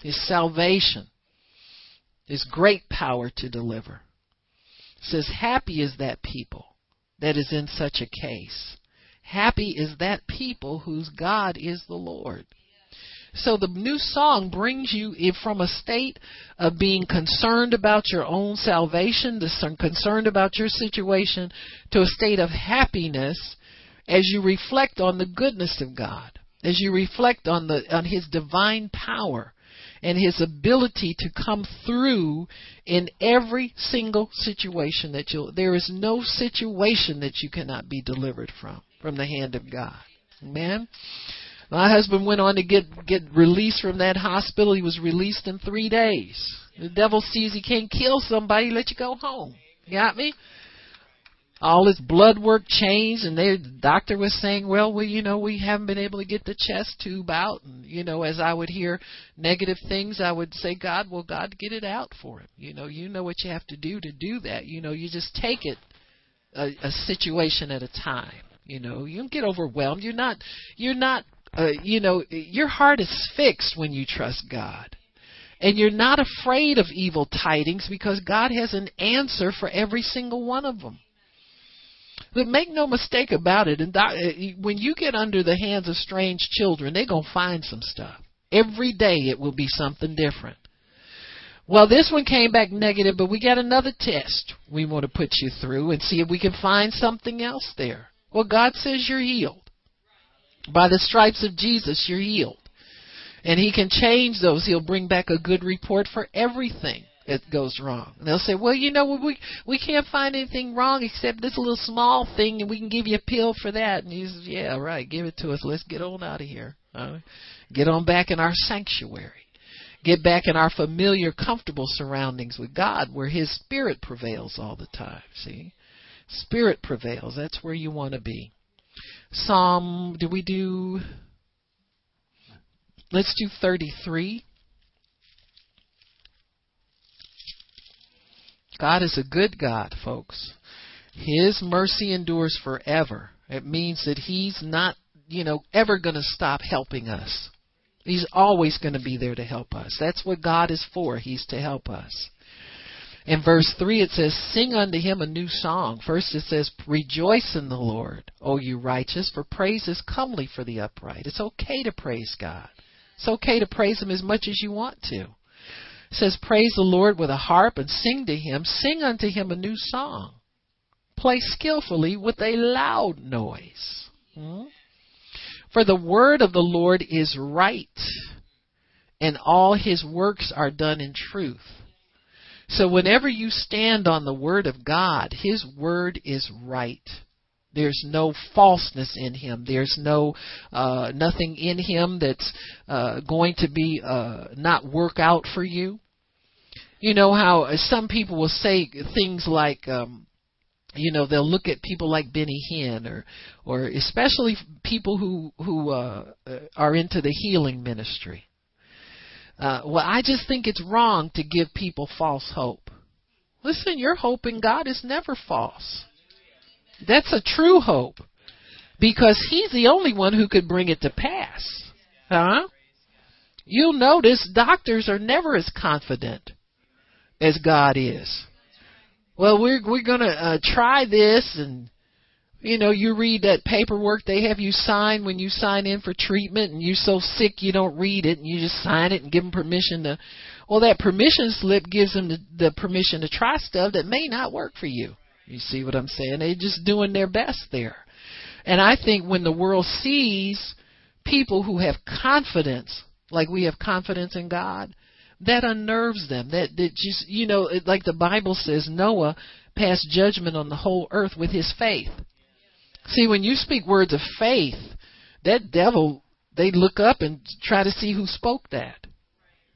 His salvation, His great power to deliver. It says, "Happy is that people that is in such a case. Happy is that people whose God is the Lord." So the new song brings you from a state of being concerned about your own salvation, concerned about your situation, to a state of happiness as you reflect on the goodness of God, as you reflect on the on His divine power and His ability to come through in every single situation that you. There is no situation that you cannot be delivered from from the hand of God. Amen. My husband went on to get get released from that hospital. He was released in three days. The devil sees he can't kill somebody, let you go home. Got me? All his blood work changed, and they, the doctor was saying, "Well, we, you know, we haven't been able to get the chest tube out." And you know, as I would hear negative things, I would say, "God, well, God, get it out for him." You know, you know what you have to do to do that. You know, you just take it a, a situation at a time. You know, you don't get overwhelmed. You're not, you're not uh, you know, your heart is fixed when you trust God. And you're not afraid of evil tidings because God has an answer for every single one of them. But make no mistake about it, and uh, when you get under the hands of strange children, they're going to find some stuff. Every day it will be something different. Well, this one came back negative, but we got another test we want to put you through and see if we can find something else there. Well, God says you're healed. By the stripes of Jesus, you're healed. And he can change those. He'll bring back a good report for everything that goes wrong. And they'll say, well, you know, we we can't find anything wrong except this little small thing, and we can give you a pill for that. And he says, yeah, right, give it to us. Let's get on out of here. Get on back in our sanctuary. Get back in our familiar, comfortable surroundings with God, where His Spirit prevails all the time. See, Spirit prevails. That's where you want to be. Psalm, do we do, let's do 33. God is a good God, folks. His mercy endures forever. It means that He's not, you know, ever going to stop helping us. He's always going to be there to help us. That's what God is for. He's to help us. In verse 3, it says, Sing unto him a new song. First, it says, Rejoice in the Lord, O you righteous, for praise is comely for the upright. It's okay to praise God. It's okay to praise him as much as you want to. It says, Praise the Lord with a harp and sing to him. Sing unto him a new song. Play skillfully with a loud noise. Hmm? For the word of the Lord is right, and all his works are done in truth. So whenever you stand on the Word of God, His Word is right. There's no falseness in him. There's no uh, nothing in him that's uh, going to be uh, not work out for you. You know how some people will say things like, um, you know, they'll look at people like Benny Hinn, or, or especially people who who uh, are into the healing ministry. Uh, well, I just think it's wrong to give people false hope. Listen, your hope in God is never false. That's a true hope because He's the only one who could bring it to pass. Huh? You'll notice doctors are never as confident as God is. Well, we're we're to uh, try this and you know, you read that paperwork they have you sign when you sign in for treatment, and you're so sick you don't read it, and you just sign it and give them permission to. Well, that permission slip gives them the, the permission to try stuff that may not work for you. You see what I'm saying? They're just doing their best there. And I think when the world sees people who have confidence, like we have confidence in God, that unnerves them. That that just you know, like the Bible says, Noah passed judgment on the whole earth with his faith. See, when you speak words of faith, that devil they look up and try to see who spoke that.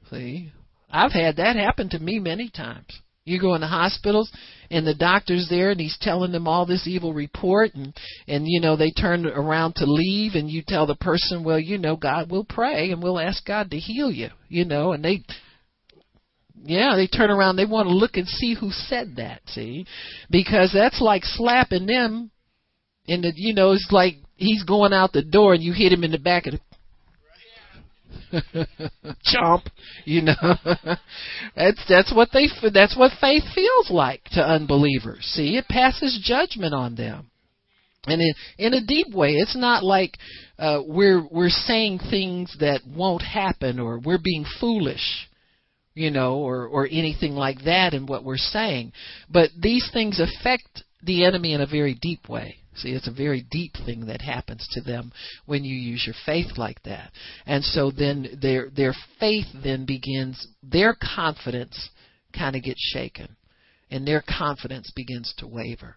See, I've had that happen to me many times. You go in the hospitals and the doctor's there and he's telling them all this evil report and and you know they turn around to leave and you tell the person, well, you know, God will pray and we'll ask God to heal you, you know, and they yeah, they turn around, they want to look and see who said that, see? Because that's like slapping them in the you know, it's like he's going out the door and you hit him in the back of the [laughs] chomp. You know? [laughs] That's that's what they that's what faith feels like to unbelievers. See it passes judgment on them. And in in a deep way it's not like uh we're we're saying things that won't happen or we're being foolish you know or or anything like that in what we're saying. But these things affect the enemy in a very deep way See, it's a very deep thing that happens to them when you use your faith like that. And so then their their faith then begins their confidence kind of gets shaken and their confidence begins to waver.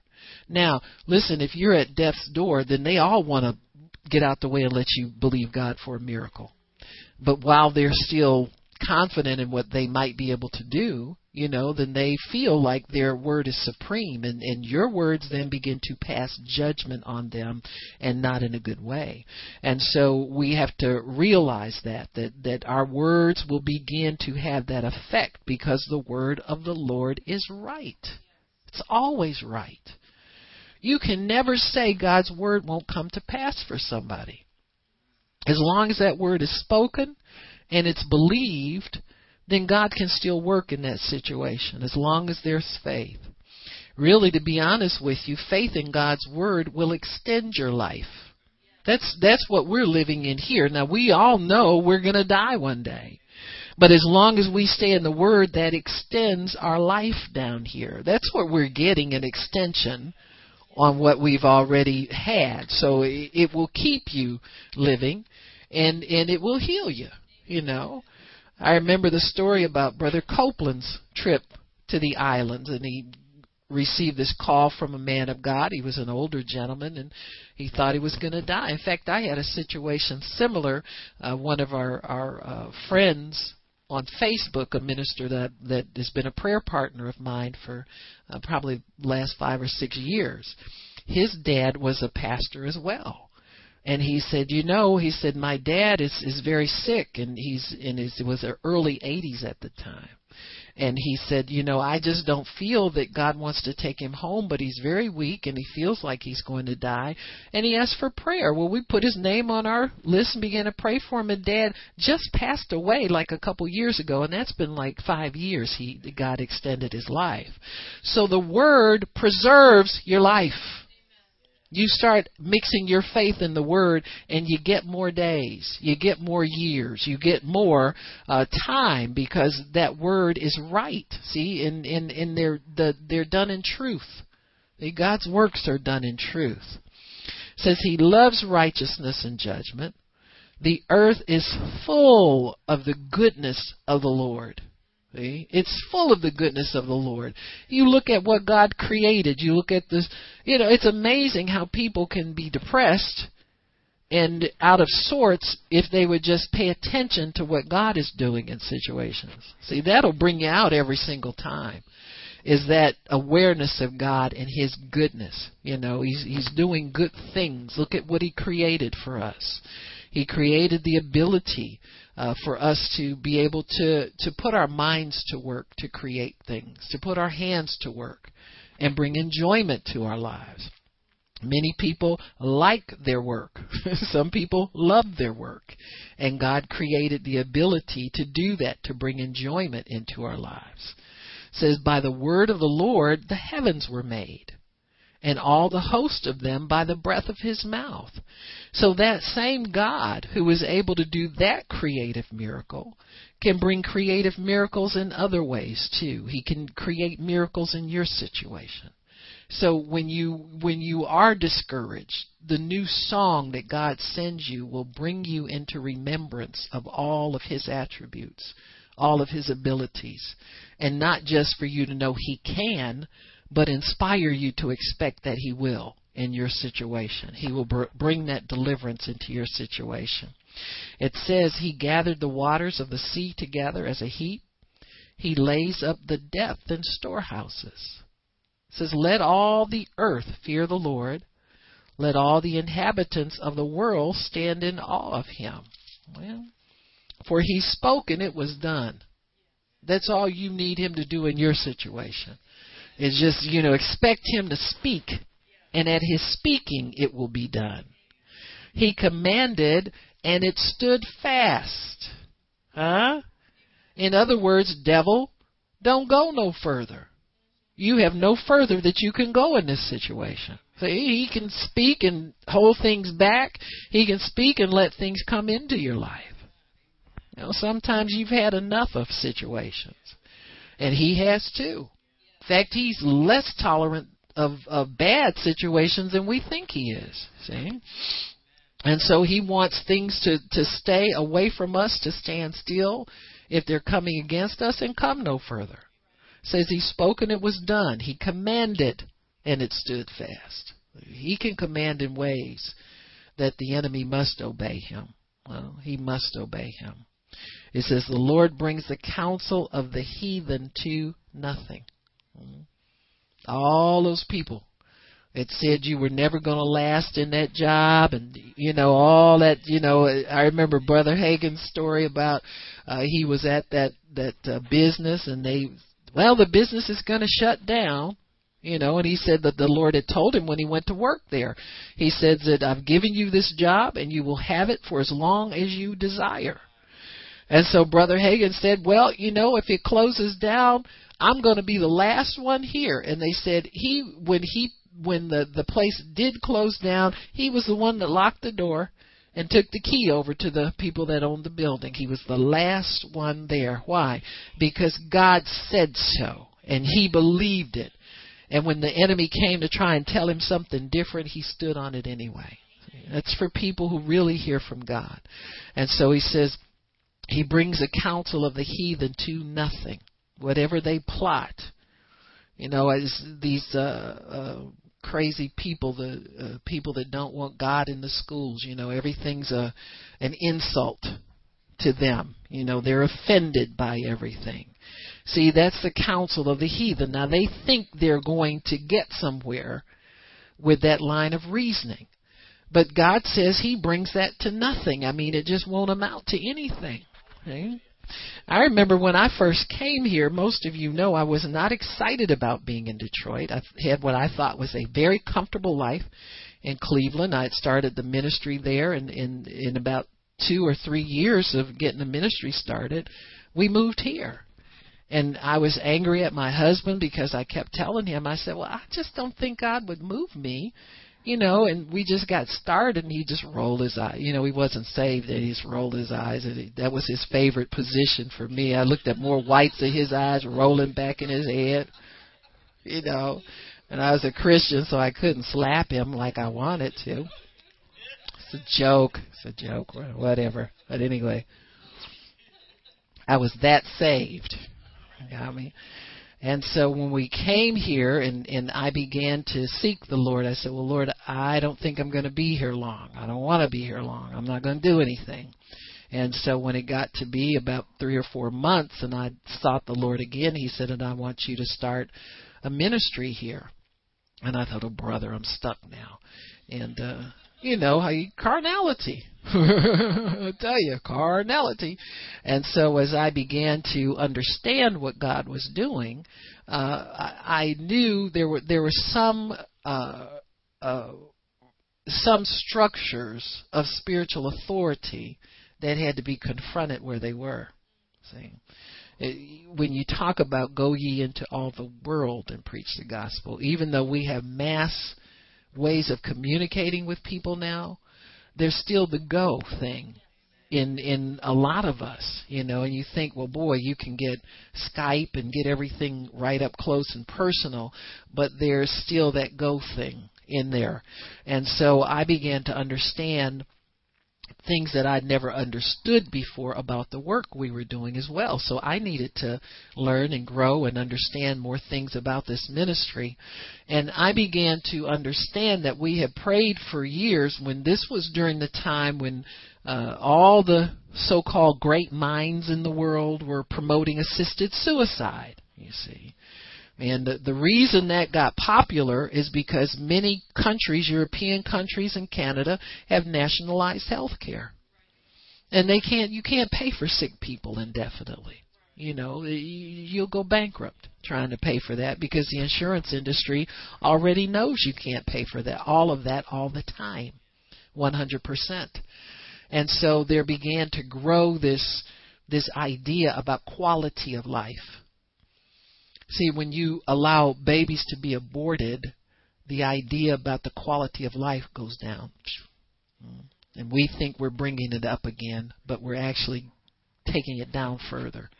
Now, listen, if you're at death's door, then they all want to get out the way and let you believe God for a miracle. But while they're still confident in what they might be able to do, you know, then they feel like their word is supreme and, and your words then begin to pass judgment on them and not in a good way. And so we have to realize that, that, that our words will begin to have that effect because the word of the Lord is right. It's always right. You can never say God's word won't come to pass for somebody. As long as that word is spoken and it's believed, then God can still work in that situation as long as there's faith. Really, to be honest with you, faith in God's word will extend your life. That's that's what we're living in here. Now we all know we're going to die one day. But as long as we stay in the word, that extends our life down here. That's what we're getting an extension on what we've already had. So it, it will keep you living and and it will heal you, you know. I remember the story about Brother Copeland's trip to the islands, and he received this call from a man of God. He was an older gentleman, and he thought he was going to die. In fact, I had a situation similar. Uh, one of our our uh, friends on Facebook, a minister that that has been a prayer partner of mine for uh, probably the last five or six years. His dad was a pastor as well and he said, "You know," he said, "my dad is is very sick, and he's in his it was the early 80s at the time." And he said, "You know, I just don't feel that God wants to take him home, but he's very weak and he feels like he's going to die." And he asked for prayer. Well, we put his name on our list and began to pray for him. And Dad just passed away like a couple years ago, and that's been like five years. He God extended his life. So the Word preserves your life. You start mixing your faith in the Word, and you get more days, you get more years, you get more uh, time because that Word is right. See, and and and they're the they're done in truth. God's works are done in truth. It says He loves righteousness and judgment. The earth is full of the goodness of the Lord. See? It's full of the goodness of the Lord. You look at what God created. You look at this. You know, it's amazing how people can be depressed and out of sorts if they would just pay attention to what God is doing in situations. See, that'll bring you out every single time. Is that awareness of God and His goodness? You know, He's He's doing good things. Look at what He created for us. He created the ability uh, for us to be able to, to put our minds to work to create things, to put our hands to work, and bring enjoyment to our lives. Many people like their work. [laughs] Some people love their work. And God created the ability to do that, to bring enjoyment into our lives. It says, By the word of the Lord the heavens were made, and all the host of them by the breath of his mouth. So that same God who is able to do that creative miracle can bring creative miracles in other ways too. He can create miracles in your situation. So when you when you are discouraged, the new song that God sends you will bring you into remembrance of all of his attributes, all of his abilities. And not just for you to know he can, but inspire you to expect that he will in your situation. He will br- bring that deliverance into your situation. It says he gathered the waters of the sea together as a heap. He lays up the depth in storehouses. It says, Let all the earth fear the Lord. Let all the inhabitants of the world stand in awe of him. Well, for he spoke and it was done. That's all you need him to do in your situation. Is just, you know, expect him to speak. And at his speaking, it will be done. He commanded and it stood fast. Huh? In other words, devil, don't go no further. You have no further that you can go in this situation. See, he can speak and hold things back. He can speak and let things come into your life. You know, sometimes you've had enough of situations. And he has too. Fact, he's less tolerant of, of bad situations than we think he is. See? And so he wants things to, to stay away from us, to stand still if they're coming against us and come no further. says he spoke and it was done. He commanded and it stood fast. He can command in ways that the enemy must obey him. Well, he must obey him. It says, The Lord brings the counsel of the heathen to nothing. All those people it said you were never going to last in that job and you know all that you know i remember brother Hagin's story about uh he was at that that uh, business and they well the business is going to shut down you know and he said that the lord had told him when he went to work there. He said that i've given you this job and you will have it for as long as you desire and so brother Hagin said well you know if it closes down I'm going to be the last one here. And they said he, when he when the the place did close down, he was the one that locked the door and took the key over to the people that owned the building. He was the last one there. Why? Because God said so and he believed it. And when the enemy came to try and tell him something different, he stood on it anyway. That's for people who really hear from God. And so he says, he brings the counsel of the heathen to nothing. Whatever they plot, you know, as these uh, uh, crazy people, the uh, people that don't want God in the schools. You know, everything's a an insult to them. You know, they're offended by everything. See, that's the counsel of the heathen. Now they think they're going to get somewhere with that line of reasoning. But God says He brings that to nothing. I mean, it just won't amount to anything. I remember when I first came here, most of you know I was not excited about being in Detroit. I had what I thought was a very comfortable life in Cleveland. I had started the ministry there and in in about 2 or 3 years of getting the ministry started, we moved here. And I was angry at my husband because I kept telling him I said, "Well, I just don't think God would move me." You know, and we just got started, and he just rolled his eye. You know, he wasn't saved, and he just rolled his eyes, and he, that was his favorite position for me. I looked at more whites of his eyes rolling back in his head, you know, and I was a Christian, so I couldn't slap him like I wanted to. It's a joke. It's a joke. Whatever. But anyway, I was that saved. You know I mean? And so when we came here and, and I began to seek the Lord, I said, Well, Lord, I don't think I'm going to be here long. I don't want to be here long. I'm not going to do anything. And so when it got to be about three or four months and I sought the Lord again, He said, And I want you to start a ministry here. And I thought, Oh, brother, I'm stuck now. And, uh, you know, I, carnality. [laughs] I tell you, carnality. And so as I began to understand what God was doing, uh, I, I knew there were there were some uh, uh, some structures of spiritual authority that had to be confronted where they were. See, when you talk about go ye into all the world and preach the gospel, even though we have mass ways of communicating with people now, there's still the go thing in in a lot of us, you know, and you think, well, boy, you can get Skype and get everything right up close and personal, but there's still that go thing in there. And so I began to understand things that I'd never understood before about the work we were doing as well. So I needed to learn and grow and understand more things about this ministry. And I began to understand that we had prayed for years when this was during the time when uh, all the so called great minds in the world were promoting assisted suicide, you see. And the, reason that got popular is because many countries, European countries and Canada, have nationalized health care. And they can't, you can't pay for sick people indefinitely. You know, you'll go bankrupt trying to pay for that because the insurance industry already knows you can't pay for that, all of that all the time, 100%. And so there began to grow this, this idea about quality of life See, when you allow babies to be aborted, the idea about the quality of life goes down. And we think we're bringing it up again, but we're actually taking it down further.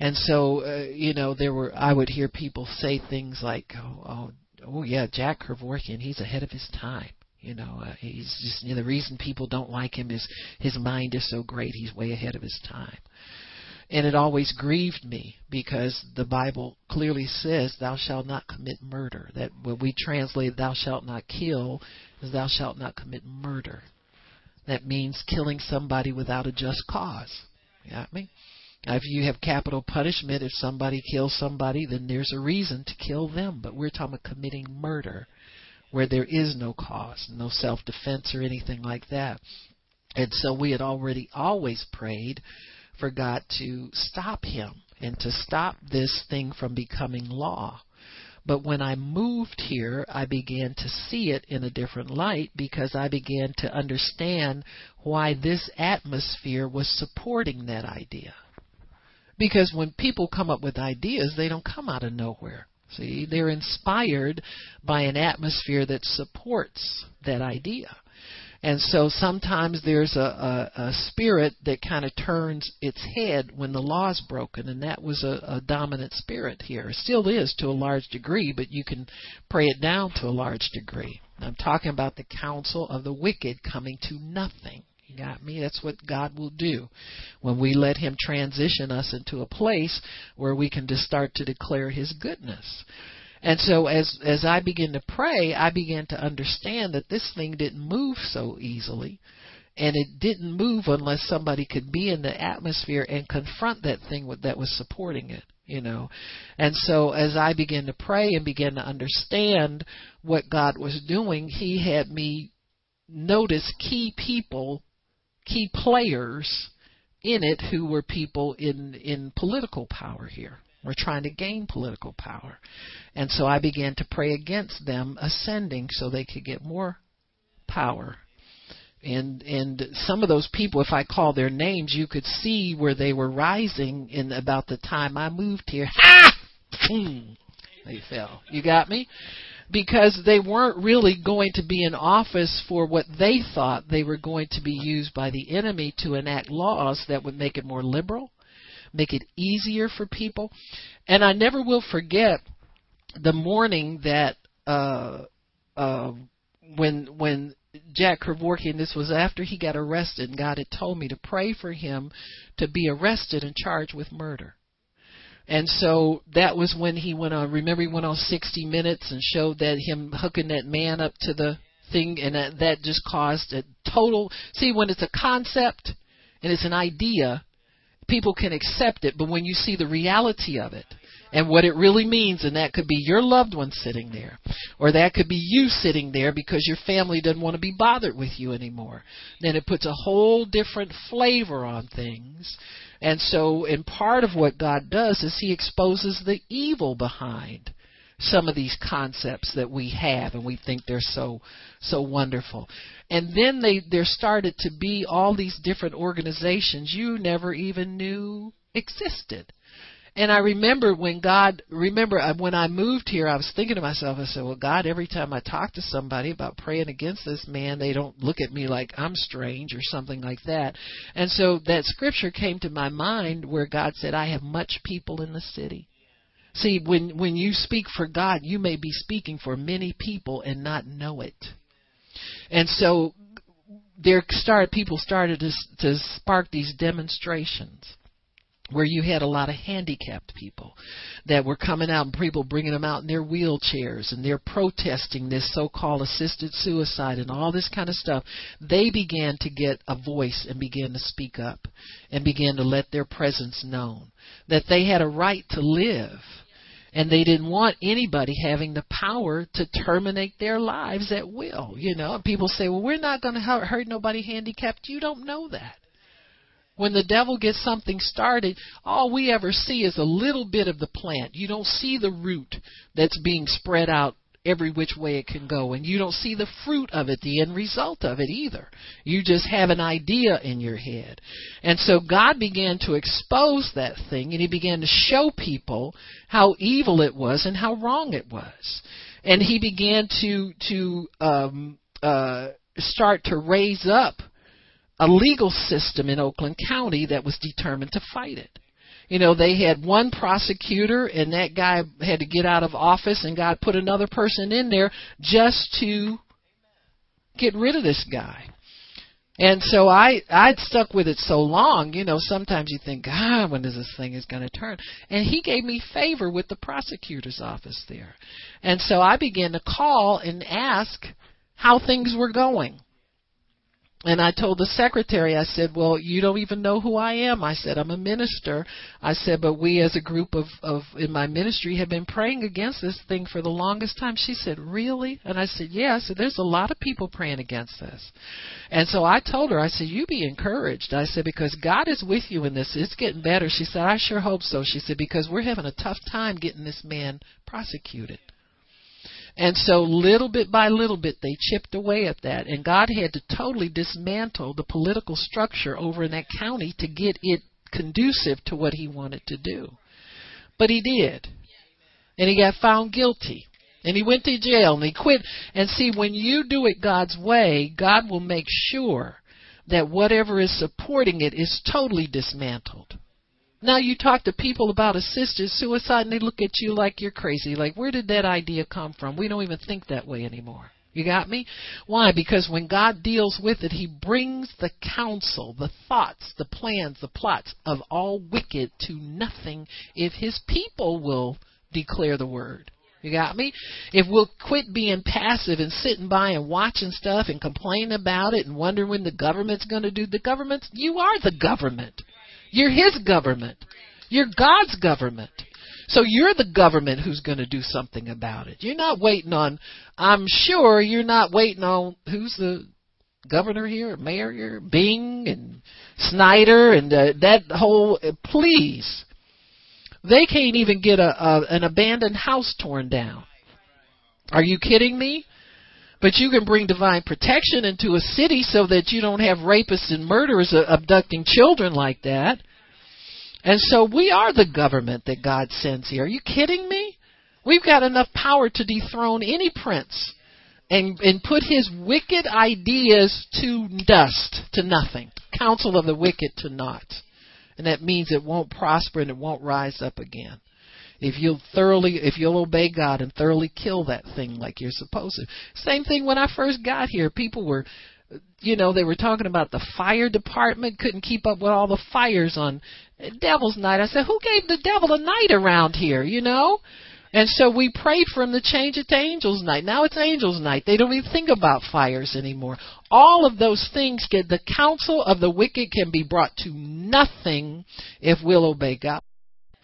And so, uh, you know, there were I would hear people say things like, "Oh, oh, oh yeah, Jack Kevorkian, he's ahead of his time." You know, uh, he's just you know, the reason people don't like him is his mind is so great. He's way ahead of his time. And it always grieved me because the Bible clearly says, Thou shalt not commit murder. That when we translate, Thou shalt not kill, is Thou shalt not commit murder. That means killing somebody without a just cause. You got me? Now, if you have capital punishment, if somebody kills somebody, then there's a reason to kill them. But we're talking about committing murder where there is no cause, no self defense or anything like that. And so we had already always prayed for God to stop him and to stop this thing from becoming law. But when I moved here, I began to see it in a different light because I began to understand why this atmosphere was supporting that idea. Because when people come up with ideas, they don't come out of nowhere. See, they're inspired by an atmosphere that supports that idea. And so sometimes there's a, a, a spirit that kind of turns its head when the law is broken, and that was a, a dominant spirit here. It still is to a large degree, but you can pray it down to a large degree. I'm talking about the counsel of the wicked coming to nothing. You got me? That's what God will do when we let Him transition us into a place where we can just start to declare His goodness. And so as as I began to pray, I began to understand that this thing didn't move so easily. And it didn't move unless somebody could be in the atmosphere and confront that thing that was supporting it, you know. And so as I began to pray and began to understand what God was doing, He had me notice key people, key players in it who were people in in political power here. We're trying to gain political power. And so I began to pray against them ascending so they could get more power. And and some of those people, if I call their names, you could see where they were rising in about the time I moved here. Ha! they fell. You got me? Because they weren't really going to be in office for what they thought they were going to be used by the enemy to enact laws that would make it more liberal, make it easier for people. And I never will forget the morning that uh uh when when Jack Kevorkian, this was after he got arrested, and God had told me to pray for him to be arrested and charged with murder. And so that was when he went on. Remember, he went on 60 Minutes and showed that him hooking that man up to the thing, and that, that just caused a total. See, when it's a concept and it's an idea, people can accept it, but when you see the reality of it and what it really means, and that could be your loved one sitting there, or that could be you sitting there because your family doesn't want to be bothered with you anymore, then it puts a whole different flavor on things. And so, and part of what God does is He exposes the evil behind some of these concepts that we have and we think they're so so wonderful and then they there started to be all these different organizations you never even knew existed and I remember when God, remember uh, when I moved here, I was thinking to myself, I said, well, God, every time I talk to somebody about praying against this man, they don't look at me like I'm strange or something like that. And so that scripture came to my mind where God said, I have much people in the city. See, when when you speak for God, you may be speaking for many people and not know it. And so there started people started to to spark these demonstrations where you had a lot of handicapped people that were coming out and people bringing them out in their wheelchairs and they're protesting this so-called assisted suicide and all this kind of stuff they began to get a voice and began to speak up and began to let their presence known that they had a right to live and they didn't want anybody having the power to terminate their lives at will you know. And people say well we're not going to hurt nobody handicapped. You don't know that. When the devil gets something started, all we ever see is a little bit of the plant. You don't see the root that's being spread out every which way it can go. And you don't see the fruit of it, the end result of it either. You just have an idea in your head. And so God began to expose that thing and He began to show people how evil it was and how wrong it was. And He began to, to, um, uh, start to raise up a legal system in Oakland County that was determined to fight it. You know, they had one prosecutor, and that guy had to get out of office, and God put another person in there just to get rid of this guy. And so I I'd stuck with it so long, you know, sometimes you think, God, when is this thing is going to turn? And he gave me favor with the prosecutor's office there. And so I began to call and ask how things were going. And I told the secretary, I said, well, you don't even know who I am. I said, I'm a minister. I said, but we as a group of, of, in my ministry have been praying against this thing for the longest time. She said, really? And I said, yeah. I said, there's a lot of people praying against this. And so I told her, I said, you be encouraged. I said, because God is with you in this. It's getting better. She said, I sure hope so. She said, because we're having a tough time getting this man prosecuted. And so little bit by little bit they chipped away at that and God had to totally dismantle the political structure over in that county to get it conducive to what he wanted to do. But he did. And he got found guilty. And he went to jail and he quit. And see, when you do it God's way, God will make sure that whatever is supporting it is totally dismantled. Now you talk to people about assisted suicide and they look at you like you're crazy. Like, where did that idea come from? We don't even think that way anymore. You got me? Why? Because when God deals with it, He brings the counsel, the thoughts, the plans, the plots of all wicked to nothing if His people will declare the word. You got me? If we'll quit being passive and sitting by and watching stuff and complaining about it and wondering when the government's going to do the government, you are the government. You're His government. You're God's government. So you're the government who's going to do something about it. You're not waiting on, I'm sure you're not waiting on, who's the governor here, mayor here, Bing and Snyder and uh, that whole, uh, please. They can't even get a, a an abandoned house torn down. Are you kidding me? But you can bring divine protection into a city so that you don't have rapists and murderers uh, abducting children like that. And so we are the government that God sends here. Are you kidding me? We've got enough power to dethrone any prince and and put his wicked ideas to dust, to nothing. Counsel of the wicked to naught. And that means it won't prosper and it won't rise up again if you'll thoroughly if you'll obey God and thoroughly kill that thing like you're supposed to. Same thing when I first got here. People were you know, they were talking about the fire department couldn't keep up with all the fires on Devil's Night. I said, Who gave the devil a night around here, you know? And so we prayed for him to change it to Angels Night. Now it's Angels Night. They don't even think about fires anymore. All of those things get the counsel of the wicked can be brought to nothing if we'll obey God.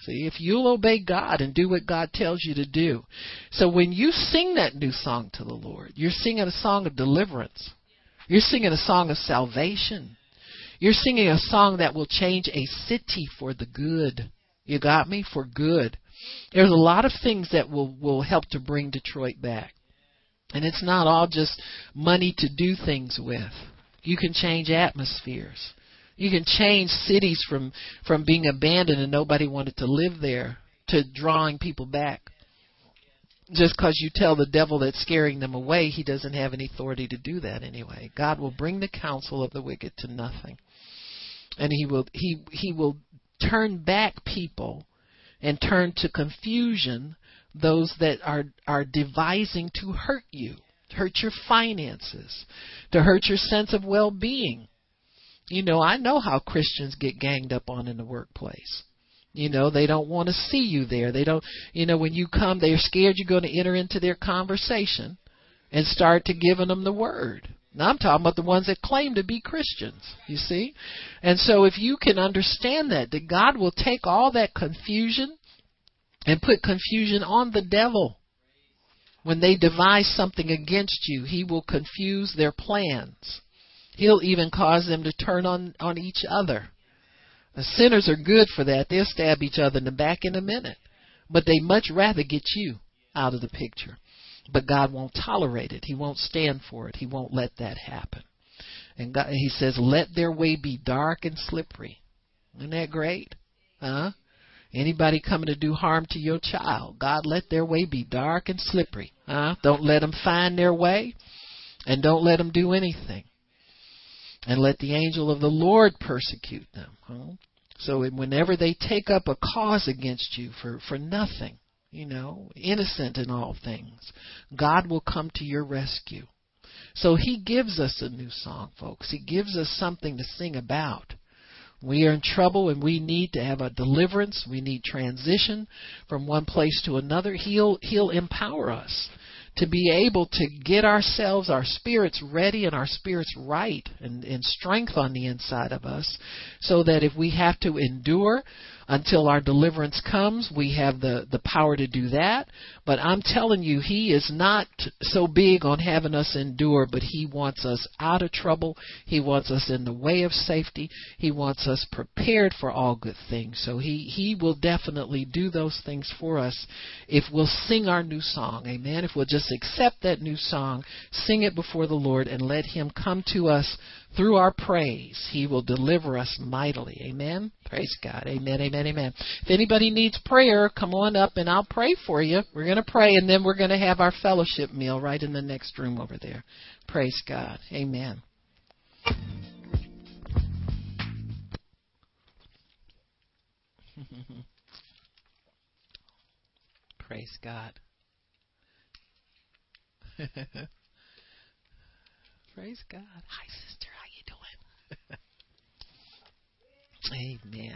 See, if you'll obey God and do what God tells you to do. So when you sing that new song to the Lord, you're singing a song of deliverance. You're singing a song of salvation. You're singing a song that will change a city for the good. You got me? For good. There's a lot of things that will, will help to bring Detroit back. And it's not all just money to do things with. You can change atmospheres. You can change cities from from being abandoned and nobody wanted to live there to drawing people back. Just because you tell the devil that's scaring them away, he doesn't have any authority to do that anyway. God will bring the counsel of the wicked to nothing, and he will he he will turn back people and turn to confusion those that are are devising to hurt you. hurt your finances, to hurt your sense of well-being. You know, I know how Christians get ganged up on in the workplace. You know, they don't want to see you there. They don't, you know, when you come, they're scared you're going to enter into their conversation and start to giving them the word. Now I'm talking about the ones that claim to be Christians, you see? And so if you can understand that, that God will take all that confusion and put confusion on the devil. When they devise something against you, he will confuse their plans. He'll even cause them to turn on, on each other. The sinners are good for that. They'll stab each other in the back in a minute. But they much rather get you out of the picture. But God won't tolerate it. He won't stand for it. He won't let that happen. And God, He says, "Let their way be dark and slippery." Isn't that great? Huh? Anybody coming to do harm to your child, God, let their way be dark and slippery. Huh? Don't let them find their way, and don't let them do anything. And let the angel of the Lord persecute them. So whenever they take up a cause against you for, for nothing, you know, innocent in all things, God will come to your rescue. So he gives us a new song, folks. He gives us something to sing about. We are in trouble and we need to have a deliverance. We need transition from one place to another. He'll he'll empower us to be able to get ourselves, our spirits ready and our spirits right and, and strength on the inside of us so that if we have to endure until our deliverance comes. We have the, the power to do that. But I'm telling you, He is not so big on having us endure, but He wants us out of trouble. He wants us in the way of safety. He wants us prepared for all good things. So He, he will definitely do those things for us if we'll sing our new song. Amen. If we'll just accept that new song, sing it before the Lord, and let Him come to us through our praise, He will deliver us mightily. Amen. Praise God. Amen. Amen. Amen. If anybody needs prayer, come on up and I'll pray for you. We're going to pray and then we're going to have our fellowship meal right in the next room over there. Praise God. Amen. [laughs] Praise God. [laughs] Praise God. Hi, sister. Amen.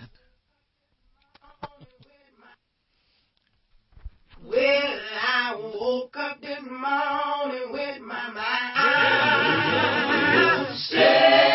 Well, I woke up this morning with my mind yeah.